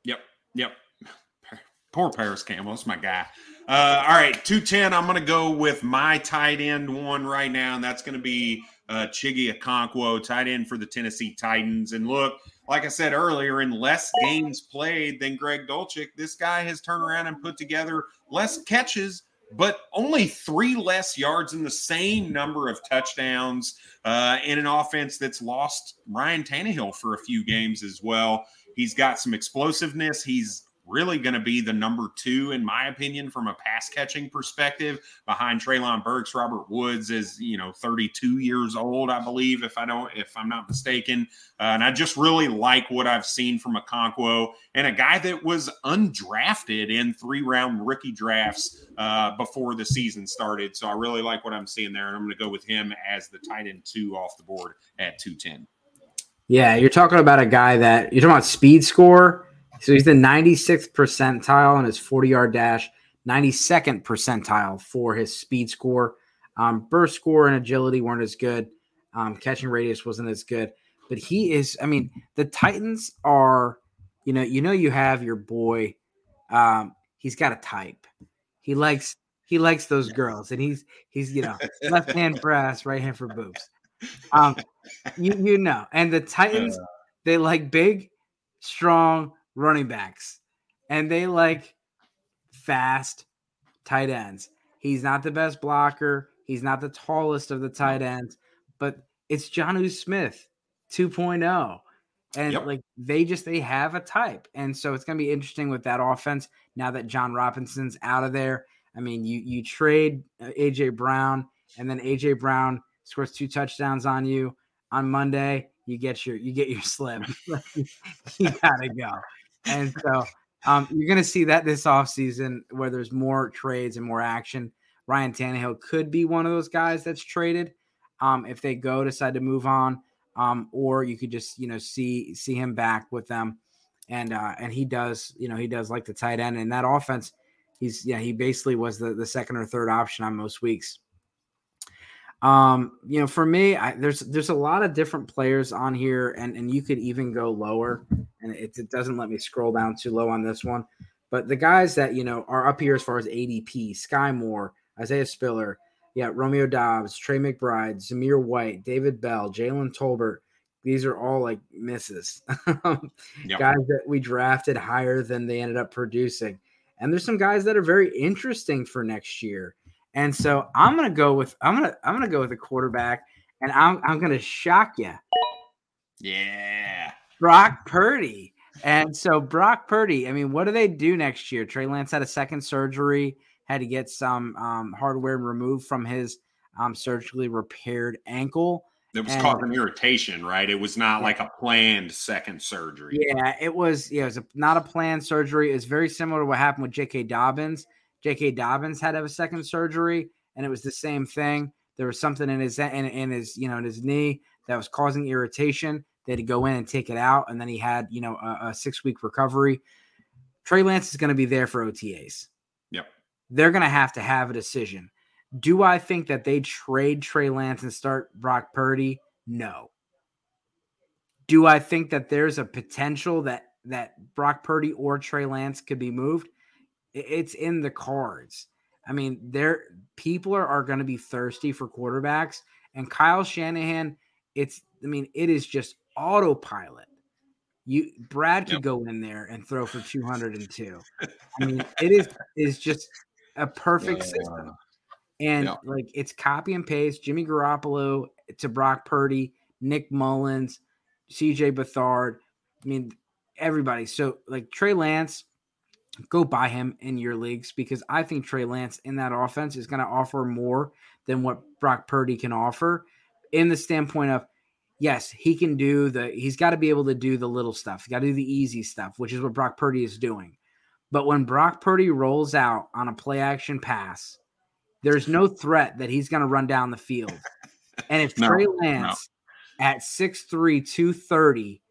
Yep, yep. Poor Parris Campbell, that's my guy. Uh, all right, two ten. I'm going to go with my tight end one right now, and that's going to be uh, Chig Okonkwo, tight end for the Tennessee Titans. And look, like I said earlier, in less games played than Greg Dulcich, this guy has turned around and put together less catches, but only three less yards and the same number of touchdowns uh, in an offense that's lost Ryan Tannehill for a few games as well. He's got some explosiveness. He's really going to be the number two, in my opinion, from a pass catching perspective, behind Treylon Burks. Robert Woods is, you know, 32 years old, I believe, if I don't, if I'm not mistaken. Uh, and I just really like what I've seen from a Okonkwo and a guy that was undrafted in three round rookie drafts uh, before the season started. So I really like what I'm seeing there. And I'm going to go with him as the tight end two off the board at 210. Yeah, you're talking about a guy that you're talking about speed score so he's the 96th percentile on his 40 yard dash, 92nd percentile for his speed score. Um, burst score and agility weren't as good. Um, catching radius wasn't as good. But he is, I mean, the Titans are, you know, you know, you have your boy. Um, he's got a type. He likes he likes those girls, and he's he's you know left hand brass, right hand for boobs. Um, you you know, and the Titans uh. they like big, strong, running backs, and they like fast tight ends. He's not the best blocker. He's not the tallest of the tight ends, but it's Jonnu Smith 2.0. And yep. like they just they have a type. And so it's gonna be interesting with that offense now that Jon Robinson's out of there. I mean, you you trade uh, AJ Brown, and then AJ Brown scores two touchdowns on you on Monday. You get your you get your slip. you gotta go and so um, you're going to see that this offseason where there's more trades and more action. Ryan Tannehill could be one of those guys that's traded um, if they go decide to move on, um, or you could just you know see see him back with them, and uh, and he does you know he does like the tight end in that offense. He's yeah he basically was the the second or third option on most weeks. Um, you know, for me, I, there's there's a lot of different players on here, and and you could even go lower, and it, it doesn't let me scroll down too low on this one. But the guys that you know are up here as far as ADP: Skyy Moore, Isaiah Spiller, yeah, Romeo Doubs, Trey McBride, Zamir White, David Bell, Jalen Tolbert. These are all like misses, yep. guys that we drafted higher than they ended up producing. And there's some guys that are very interesting for next year. And so I'm gonna go with I'm gonna I'm gonna go with a quarterback, and I'm I'm gonna shock you. Yeah, Brock Purdy. And so Brock Purdy, I mean, what do they do next year? Trey Lance had a second surgery, had to get some um, hardware removed from his um, surgically repaired ankle. It was and, causing irritation, right? It was not yeah. like a planned second surgery. Yeah, it was. Yeah, it was a, not a planned surgery. It's very similar to what happened with J.K. Dobbins. J.K. Dobbins had to have a second surgery, and it was the same thing. There was something in his in, in his you know in his knee that was causing irritation. They had to go in and take it out, and then he had you know a, a six week recovery. Trey Lance is going to be there for OTAs. Yep. they're going to have to have a decision. Do I think that they trade Trey Lance and start Brock Purdy? No. Do I think that there's a potential that that Brock Purdy or Trey Lance could be moved? It's in the cards. I mean, there people are, are going to be thirsty for quarterbacks, and Kyle Shanahan. It's I mean, it is just autopilot. You Brad could yep. go in there and throw for 202. I mean, it is is just a perfect yeah. system. And yep. like it's copy and paste Jimmy Garoppolo to Brock Purdy, Nick Mullens, CJ Beathard. I mean, everybody. So like Trey Lance, go buy him in your leagues because I think Trey Lance in that offense is going to offer more than what Brock Purdy can offer in the standpoint of yes, he can do the he's got to be able to do the little stuff. He's got to do the easy stuff, which is what Brock Purdy is doing. But when Brock Purdy rolls out on a play action pass, there's no threat that he's going to run down the field. And if no, Trey Lance no. at 6'3, 230,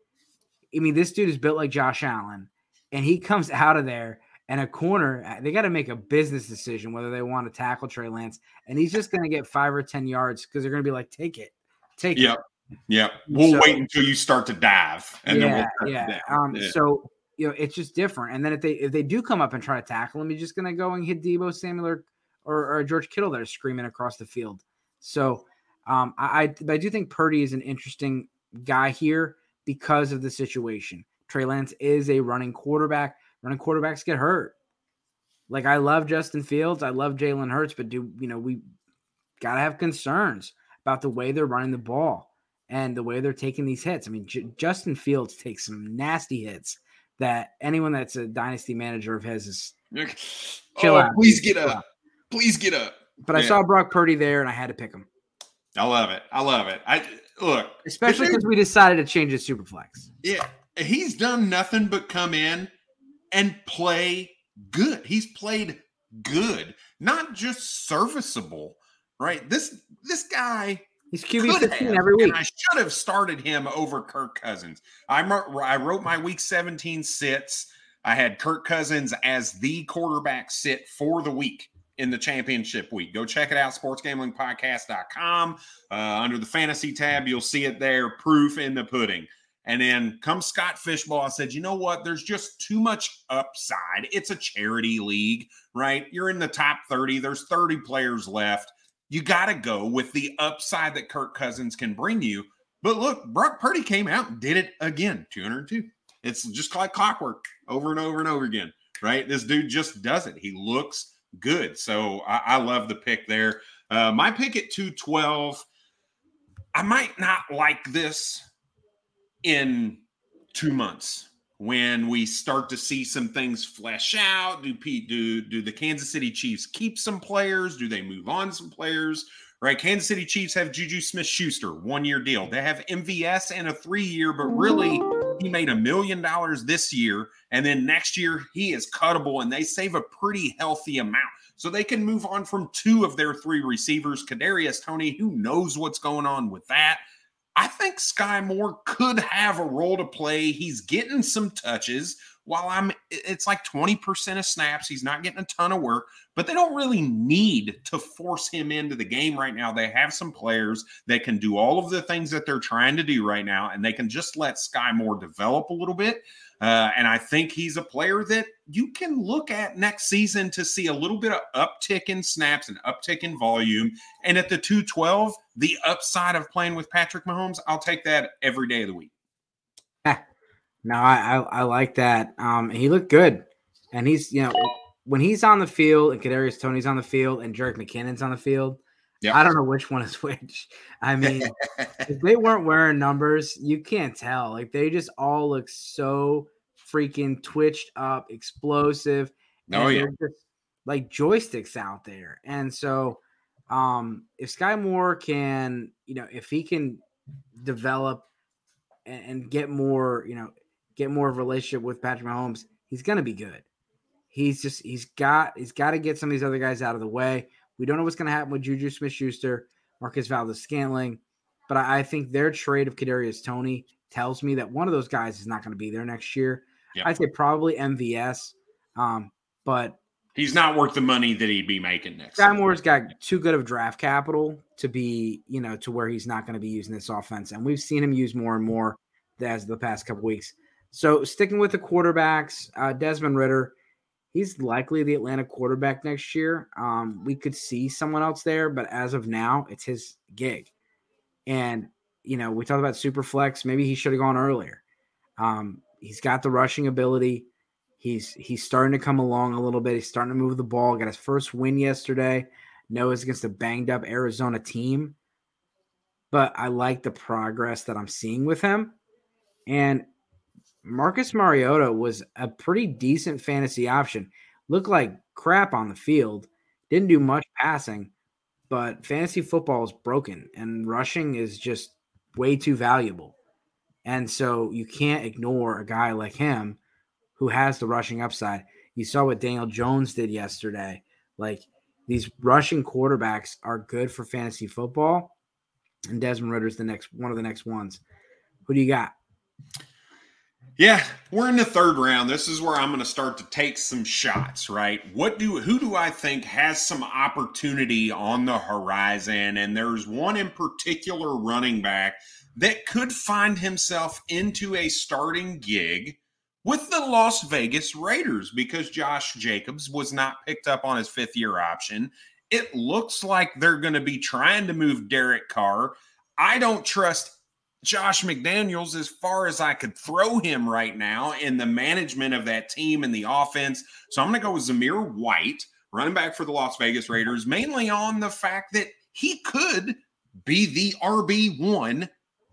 I mean, this dude is built like Josh Allen, and he comes out of there and a corner, they got to make a business decision whether they want to tackle Trey Lance. And he's just going to get five or 10 yards because they're going to be like, take it, take it. yep. it. Yeah, we'll so, wait until you start to dive, and yeah, then we'll yeah. Um, yeah. So you know, it's just different. And then if they if they do come up and try to tackle him, he's just going to go and hit Deebo Samuel or, or, or George Kittle that are screaming across the field. So um, I I do think Purdy is an interesting guy here because of the situation. Trey Lance is a running quarterback. Running quarterbacks get hurt. Like I love Justin Fields, I love Jalen Hurts, but do you know we gotta have concerns about the way they're running the ball and the way they're taking these hits. I mean, J- Justin Fields takes some nasty hits that anyone that's a dynasty manager of his is chill oh, out. Please get up. Please get up. But yeah. I saw Brock Purdy there and I had to pick him. I love it. I love it. I look, especially because we decided to change his superflex. Yeah, he's done nothing but come in and play good. He's played good, not just serviceable. Right? This this guy He's QB 15 have, every week. I should have started him over Kirk Cousins. I, I wrote my week 17 sits. I had Kirk Cousins as the quarterback sit for the week in the championship week. Go check it out, sportsgamblingpodcast.com. Uh, under the fantasy tab, you'll see it there, proof in the pudding. And then come Scott Fish Bowl said, you know what? There's just too much upside. It's a charity league, right? You're in the top 30. There's 30 players left you got to go with the upside that Kirk Cousins can bring you. But look, Brock Purdy came out and did it again 202. It's just like clockwork over and over and over again, right? This dude just does it. He looks good. So I, I love the pick there. Uh, my pick at 212, I might not like this in two months when we start to see some things flesh out. Do Pete do do the Kansas City Chiefs keep some players? Do they move on some players? Right? Kansas City Chiefs have Juju Smith-Schuster one year deal. They have MVS and a 3 year but really he made a million dollars this year and then next year he is cuttable and they save a pretty healthy amount. So they can move on from two of their three receivers Kadarius Toney, who knows what's going on with that I think Skyy Moore could have a role to play. He's getting some touches while I'm it's like 20% of snaps. He's not getting a ton of work, but they don't really need to force him into the game right now. They have some players that can do all of the things that they're trying to do right now, and they can just let Skyy Moore develop a little bit. Uh, and I think he's a player that you can look at next season to see a little bit of uptick in snaps and uptick in volume. And at the 212, the upside of playing with Patrick Mahomes, I'll take that every day of the week. No, I, I, I like that. Um, he looked good, and he's you know when he's on the field and Kadarius Toney's on the field and Jerick McKinnon's on the field. I don't know which one is which. I mean, if they weren't wearing numbers, you can't tell. Like they just all look so freaking twitched up, explosive. Oh yeah, just like joysticks out there. And so, um, if Skyy Moore can, you know, if he can develop and, and get more, you know, get more of a relationship with Patrick Mahomes, he's gonna be good. He's just he's got he's got to get some of these other guys out of the way. We don't know what's gonna happen with Juju Smith Schuster, Marquez Valdes-Scantling, but I, I, think their trade of Kadarius Toney tells me that one of those guys is not going to be there next year. Yep. I'd say probably MVS, um, but He's not worth the money that he'd be making next. Skyy Moore's got too good of draft capital to be, you know, to where he's not going to be using this offense, and we've seen him use more and more as the past couple weeks. So sticking with the quarterbacks, uh, Desmond Ridder, he's likely the Atlanta quarterback next year. Um, we could see someone else there, but as of now, it's his gig. And you know, we talked about super flex. Maybe he should have gone earlier. Um, he's got the rushing ability. He's he's starting to come along a little bit. He's starting to move the ball. Got his first win yesterday. No, it's against a banged up Arizona team. But I like the progress that I'm seeing with him. And Marcus Mariota was a pretty decent fantasy option. Looked like crap on the field. Didn't do much passing, but fantasy football is broken and rushing is just way too valuable. And so you can't ignore a guy like him who has the rushing upside. You saw what Daniel Jones did yesterday. Like these rushing quarterbacks are good for fantasy football. And Desmond Ridder's the next one of the next ones. Who do you got? Yeah, we're in the third round. This is where I'm going to start to take some shots, right? What do who do I think has some opportunity on the horizon? And there's one in particular running back that could find himself into a starting gig with the Las Vegas Raiders because Josh Jacobs was not picked up on his fifth year option. It looks like they're going to be trying to move Derek Carr. I don't trust Josh McDaniels as far as I could throw him right now in the management of that team and the offense. So I'm going to go with Zamir White, running back for the Las Vegas Raiders, mainly on the fact that he could be the RB1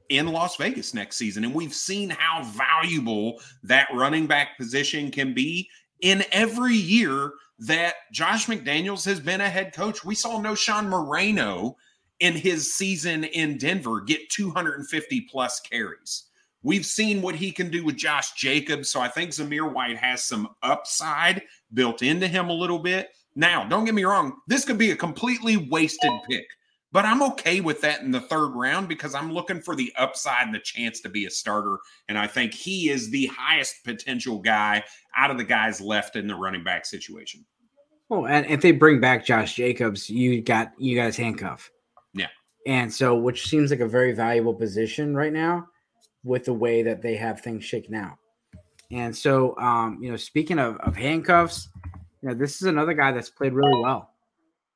in Las Vegas next season. And we've seen how valuable that running back position can be in every year that Josh McDaniels has been a head coach. We saw Knowshon Moreno in his season in Denver get 250 plus carries. We've seen what he can do with Josh Jacobs. So I think Zamir White has some upside built into him a little bit. Now, don't get me wrong, this could be a completely wasted pick, but I'm okay with that in the third round because I'm looking for the upside and the chance to be a starter. And I think he is the highest potential guy out of the guys left in the running back situation. Oh, and if they bring back Josh Jacobs, you got you guys handcuff. And so, which seems like a very valuable position right now with the way that they have things shaken out. And so, um, you know, speaking of, of handcuffs, you know, this is another guy that's played really well.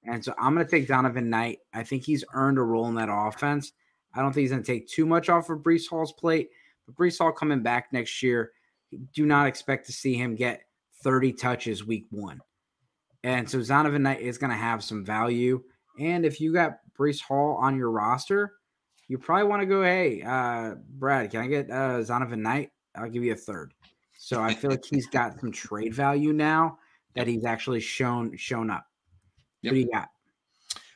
And so I'm going to take Zonovan Knight. I think he's earned a role in that offense. I don't think he's going to take too much off of Breece Hall's plate, but Breece Hall coming back next year, do not expect to see him get 30 touches week one. And so Zonovan Knight is going to have some value. And if you got Breece Hall on your roster, you probably want to go, hey, uh, Brad, can I get uh, Zonovan Knight? I'll give you a third. So I feel like he's got some trade value now that he's actually shown shown up. Yep. What do you got?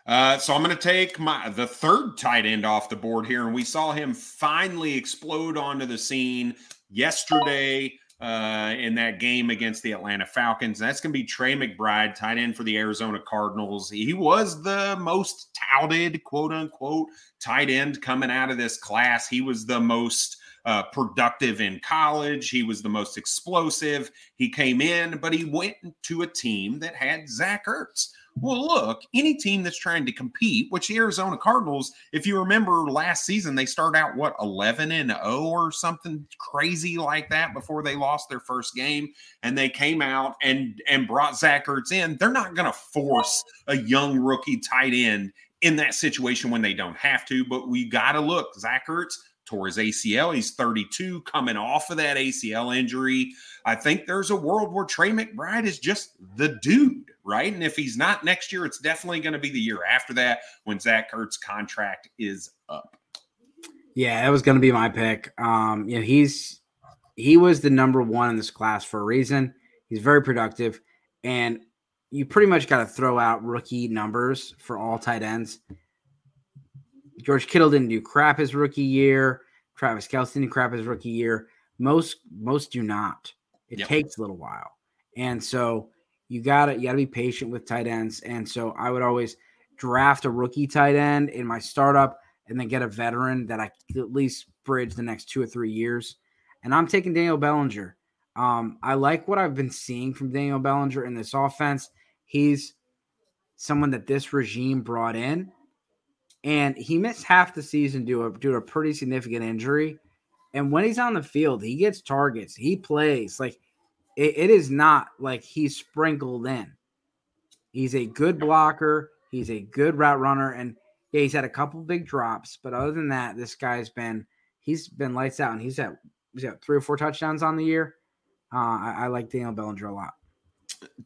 Uh, so I'm going to take my the third tight end off the board here, and we saw him finally explode onto the scene yesterday uh, in that game against the Atlanta Falcons. That's going to be Trey McBride, tight end for the Arizona Cardinals. He was the most touted, quote unquote, tight end coming out of this class. He was the most uh, productive in college. He was the most explosive. He came in, but he went to a team that had Zach Ertz. Well, look, any team that's trying to compete, which the Arizona Cardinals, if you remember last season, they start out what 11 and 0 or something crazy like that before they lost their first game, and they came out and and brought Zach Ertz in. They're not going to force a young rookie tight end in that situation when they don't have to. But we got to look, Zach Ertz tore his ACL. He's 32, coming off of that ACL injury. I think there's a world where Trey McBride is just the dude, right? And if he's not next year, it's definitely going to be the year after that when Zach Ertz's contract is up. Yeah, that was going to be my pick. Um, you know, he's he was the number one in this class for a reason. He's very productive, and you pretty much got to throw out rookie numbers for all tight ends. George Kittle didn't do crap his rookie year. Travis Kelce didn't crap his rookie year. Most most do not. It yep. takes a little while, and so you gotta you gotta be patient with tight ends. And so I would always draft a rookie tight end in my startup, and then get a veteran that I at least bridge the next two or three years. And I'm taking Daniel Bellinger. Um, I like what I've been seeing from Daniel Bellinger in this offense. he's someone that this regime brought in, and he missed half the season due to, due to a pretty significant injury. And when he's on the field, he gets targets, he plays. Like it, it is not like he's sprinkled in. He's a good blocker. He's a good route runner, and yeah, he's had a couple big drops, but other than that, this guy's been he's been lights out, and he's at he's got three or four touchdowns on the year. Uh, I, I like Daniel Bellinger a lot.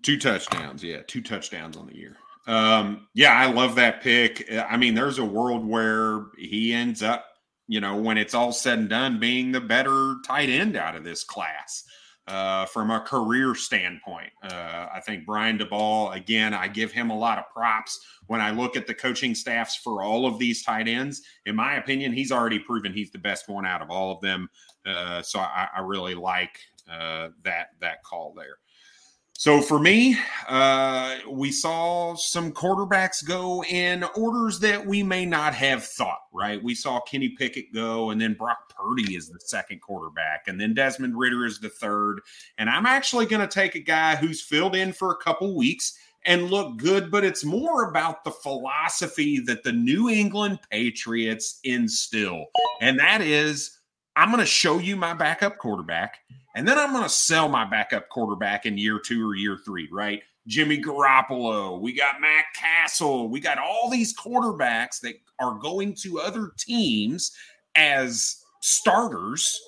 Two touchdowns, yeah, two touchdowns on the year. Um, yeah, I love that pick. I mean, there's a world where he ends up, you know, when it's all said and done, being the better tight end out of this class uh, from a career standpoint. Uh, I think Brian Daboll, again, I give him a lot of props when I look at the coaching staffs for all of these tight ends. In my opinion, he's already proven he's the best one out of all of them. Uh, so I, I, really like uh, that that call there. So for me, uh, we saw some quarterbacks go in orders that we may not have thought. Right, we saw Kenny Pickett go, and then Brock Purdy is the second quarterback, and then Desmond Ridder is the third. And I'm actually going to take a guy who's filled in for a couple weeks and look good, but it's more about the philosophy that the New England Patriots instill, and that is, I'm going to show you my backup quarterback and then I'm going to sell my backup quarterback in year two or year three, right? Jimmy Garoppolo, we got Matt Cassel, we got all these quarterbacks that are going to other teams as starters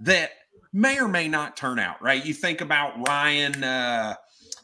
that may or may not turn out, right? You think about Ryan, uh,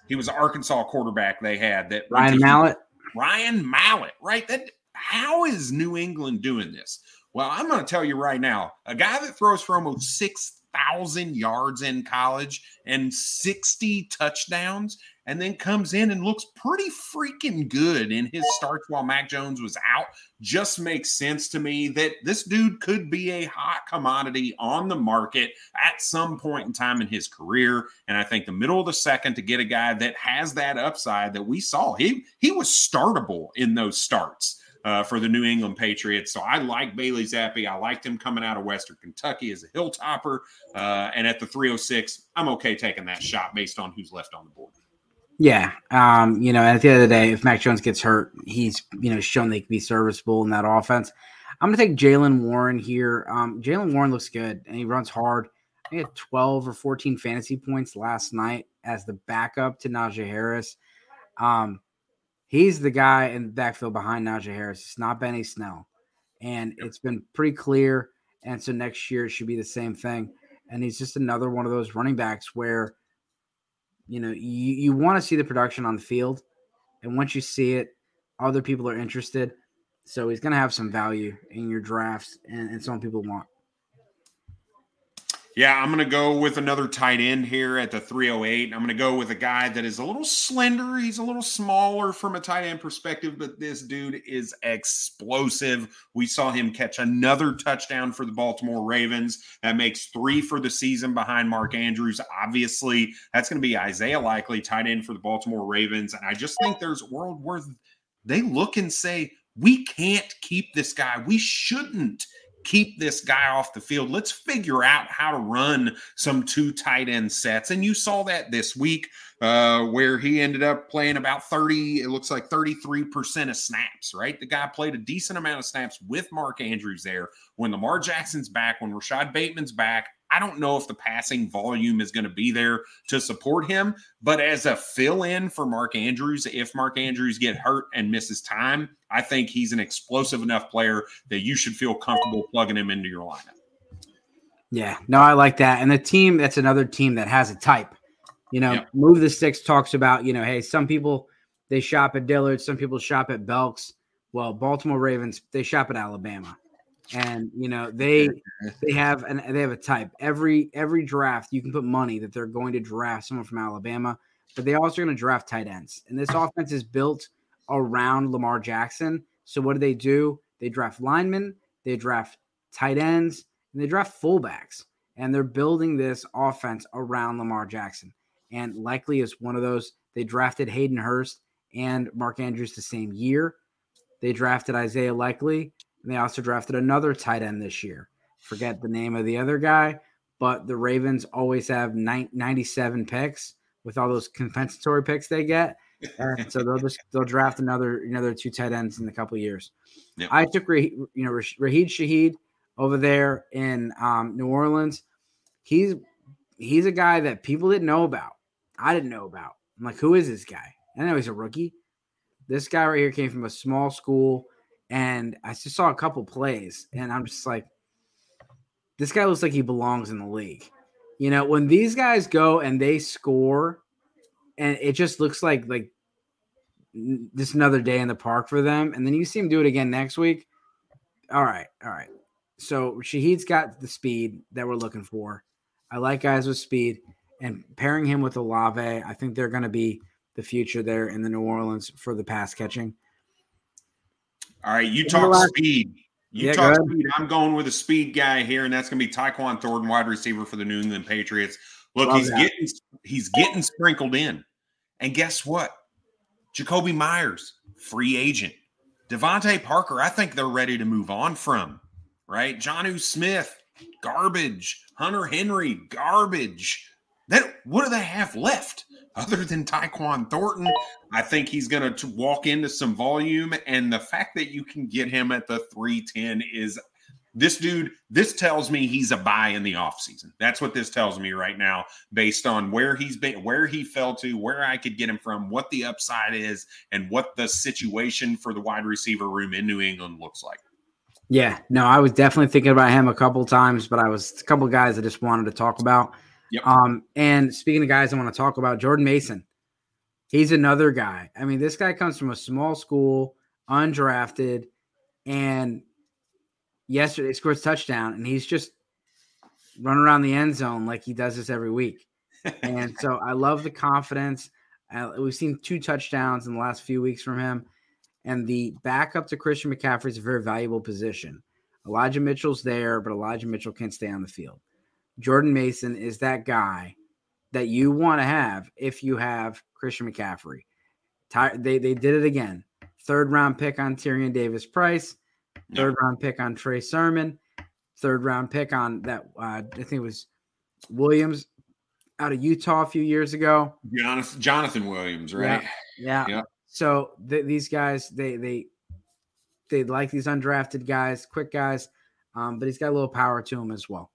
he was an Arkansas quarterback they had that Ryan Mallett. Ryan Mallett, right? That how is New England doing this? Well, I'm going to tell you right now, a guy that throws for almost six thousand yards in college and 60 touchdowns, and then comes in and looks pretty freaking good in his starts while Mac Jones was out. Just makes sense to me that this dude could be a hot commodity on the market at some point in time in his career. And I think the middle of the second to get a guy that has that upside that we saw, he he was startable in those starts uh, for the New England Patriots. So I like Bailey Zappe. I liked him coming out of Western Kentucky as a hilltopper. Uh, and at the 306, I'm okay taking that shot based on who's left on the board. Yeah. Um, you know, at the end of the day, if Mac Jones gets hurt, he's, you know, shown they can be serviceable in that offense. I'm going to take Jaylen Warren here. Um, Jaylen Warren looks good and he runs hard. He had 12 or 14 fantasy points last night as the backup to Najee Harris. Um, he's the guy in the backfield behind Najee Harris. It's not Benny Snell. And it's been pretty clear. And so next year it should be the same thing. And he's just another one of those running backs where, you know, you, you want to see the production on the field. And once you see it, other people are interested. So he's going to have some value in your drafts and, and some people want. Yeah, I'm going to go with another tight end here at the 308. I'm going to go with a guy that is a little slender. He's a little smaller from a tight end perspective, but this dude is explosive. We saw him catch another touchdown for the Baltimore Ravens. That makes three for the season behind Mark Andrews. Obviously, that's going to be Isaiah Likely, tight end for the Baltimore Ravens. And I just think there's a world where they look and say, we can't keep this guy. We shouldn't keep this guy off the field. Let's figure out how to run some two tight end sets. And you saw that this week uh, where he ended up playing about 30, it looks like 33% of snaps, right? The guy played a decent amount of snaps with Mark Andrews there. When Lamar Jackson's back, when Rashod Bateman's back, I don't know if the passing volume is going to be there to support him, but as a fill in for Mark Andrews, if Mark Andrews get hurt and misses time, I think he's an explosive enough player that you should feel comfortable plugging him into your lineup. Yeah, no, I like that. And the team, that's another team that has a type. You know, yep. Move the Sticks talks about, you know, hey, some people they shop at Dillard, some people shop at Belk's. Well, Baltimore Ravens, they shop at Alabama and you know they they have and they have a type. Every every draft you can put money that they're going to draft someone from alabama but they also are going to draft tight ends and this offense is built around lamar jackson. So what do they do? They draft linemen they draft tight ends and they draft fullbacks and they're building this offense around lamar jackson. And likely is one of those they drafted hayden hurst and mark andrews the same year. They drafted isaiah likely and they also drafted another tight end this year. Forget the name of the other guy, but the Ravens always have 97 picks with all those compensatory picks they get. and so they'll just they'll draft another another two tight ends in a couple years. Yep. I took you know Rashid Shaheed over there in um, New Orleans. He's he's a guy that people didn't know about. I didn't know about. I'm like, who is this guy? I know he's a rookie. This guy right here came from a small school, and I just saw a couple plays, and I'm just like, this guy looks like he belongs in the league. You know, when these guys go and they score, and it just looks like like just another day in the park for them, and then you see him do it again next week. All right, all right. So Shaheed's got the speed that we're looking for. I like guys with speed, and pairing him with Olave, I think they're going to be the future there in the New Orleans for the pass catching. All right, you talk speed. You yeah, talk speed. I'm going with a speed guy here, and that's going to be Tyquan Thornton, wide receiver for the New England Patriots. Look, Love he's that. getting he's getting sprinkled in, and guess what? Jakobi Meyers, free agent. DeVante Parker, I think they're ready to move on from. Right, Jonnu Smith, garbage. Hunter Henry, garbage. That what do they have left other than Tyquan Thornton? I think he's going to walk into some volume, and the fact that you can get him at the 310 is this dude. This tells me he's a buy in the offseason. That's what this tells me right now, based on where he's been, where he fell to, where I could get him from, what the upside is, and what the situation for the wide receiver room in New England looks like. Yeah, no, I was definitely thinking about him a couple times, but I was a couple guys I just wanted to talk about. Yep. Um, and speaking of guys I want to talk about, Jordan Mason. He's another guy. I mean, this guy comes from a small school, undrafted, and yesterday scores touchdown, and he's just running around the end zone like he does this every week. and so I love the confidence. Uh, we've seen two touchdowns in the last few weeks from him. And the backup to Christian McCaffrey is a very valuable position. Elijah Mitchell's there, but Elijah Mitchell can't stay on the field. Jordan Mason is that guy that you want to have if you have Christian McCaffrey. They, they did it again. Third round pick on Tyrion Davis Price, third round pick on Trey Sermon, third round pick on that, uh, I think it was Williams out of Utah a few years ago. Jonathan, Jonathan Williams, right? Yeah. yeah. So th- these guys, they they they like these undrafted guys, quick guys, um, but he's got a little power to him as well.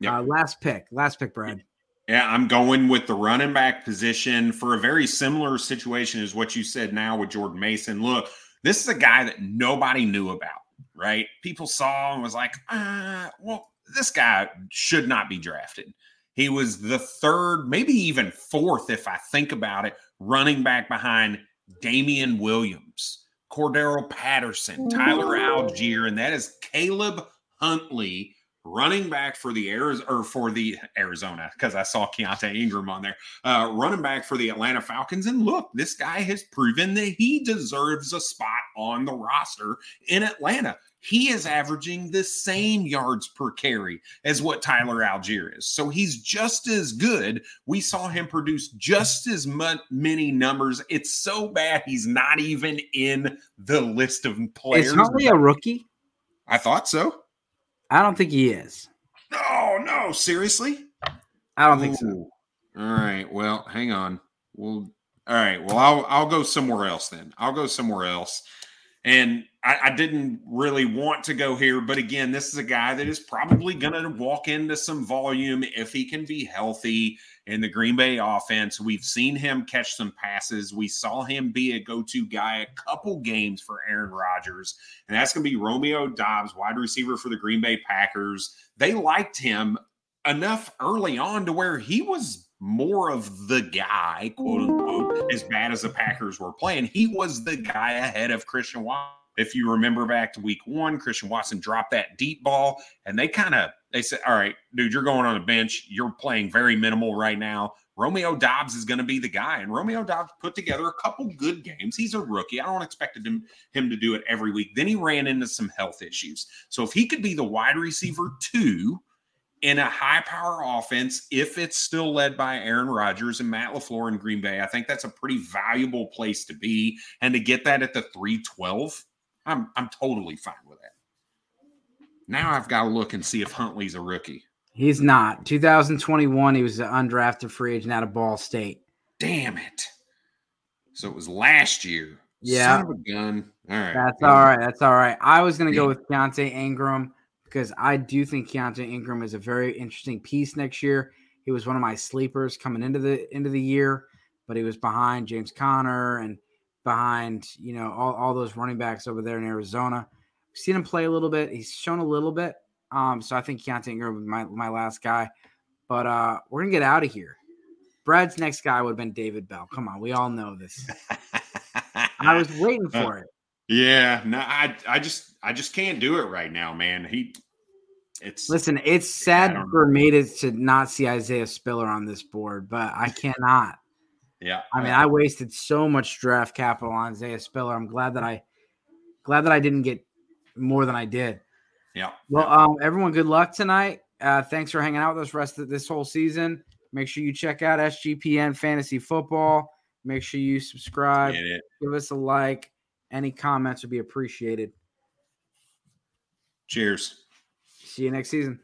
Yep. Uh, last pick, last pick, Brad. Yeah, I'm going with the running back position for a very similar situation as what you said now with Jordan Mason. Look, this is a guy that nobody knew about, right? People saw and was like, uh, well, this guy should not be drafted. He was the third, maybe even fourth, if I think about it, running back behind Damien Williams, Cordarrelle Patterson, Tyler Allgeier, and that is Caleb Huntley running back for the Arizona or for the Arizona because I saw Keaontay Ingram on there, uh, running back for the Atlanta Falcons. And look, this guy has proven that he deserves a spot on the roster in Atlanta he is averaging the same yards per carry as what Tyler Allgeier is. So he's just as good. We saw him produce just as much, many numbers. It's so bad he's not even in the list of players. Is Huntley a rookie? I thought so. I don't think he is. No, no, seriously? I don't Ooh. think so. All right. Well, hang on. Well, all right. Well, I'll I'll go somewhere else then. I'll go somewhere else. And I, I, didn't really want to go here, but again, this is a guy that is probably going to walk into some volume if he can be healthy in the Green Bay offense. We've seen him catch some passes. We saw him be a go to guy a couple games for Aaron Rodgers, and that's going to be Romeo Doubs, wide receiver for the Green Bay Packers. They liked him enough early on to where he was more of the guy, quote unquote, as bad as the Packers were playing. He was the guy ahead of Christian Watson. If you remember back to week one, Christian Watson dropped that deep ball, and they kind of they said, All right, dude, you're going on the bench. You're playing very minimal right now. Romeo Doubs is going to be the guy. And Romeo Doubs put together a couple good games. He's a rookie. I don't expect him, him to do it every week. Then he ran into some health issues. So if he could be the wide receiver two, in a high power offense, if it's still led by Aaron Rodgers and Matt LaFleur in Green Bay, I think that's a pretty valuable place to be. And to get that at the 312, I'm I'm totally fine with that. Now I've got to look and see if Huntley's a rookie. He's not. 2021, he was an undrafted free agent out of Ball State. Damn it. So it was last year. Yeah. Son of a gun. All right. That's all right. That's all right. I was going to go with Keaontay Ingram because I do think Keaontay Ingram is a very interesting piece next year. He was one of my sleepers coming into the end of the year, but he was behind James Conner and behind you know all, all those running backs over there in Arizona. Seen him play a little bit. He's shown a little bit. Um, so I think Keaontay Ingram was my my last guy. But uh, we're gonna get out of here. Brad's next guy would have been David Bell. Come on, we all know this. I was waiting Uh, for it. Yeah, no, I I just I just can't do it right now, man. He it's Listen, it's sad for me to, to not see Isaiah Spiller on this board, but I cannot. yeah. I mean, I wasted so much draft capital on Isaiah Spiller. I'm glad that I glad that I didn't get more than I did. yeah. Well, um, everyone, good luck tonight. Uh, thanks for hanging out with us rest of this whole season. Make sure you check out SGPN Fantasy Football. Make sure you subscribe. Give us a like. Any comments would be appreciated. Cheers. See you next season.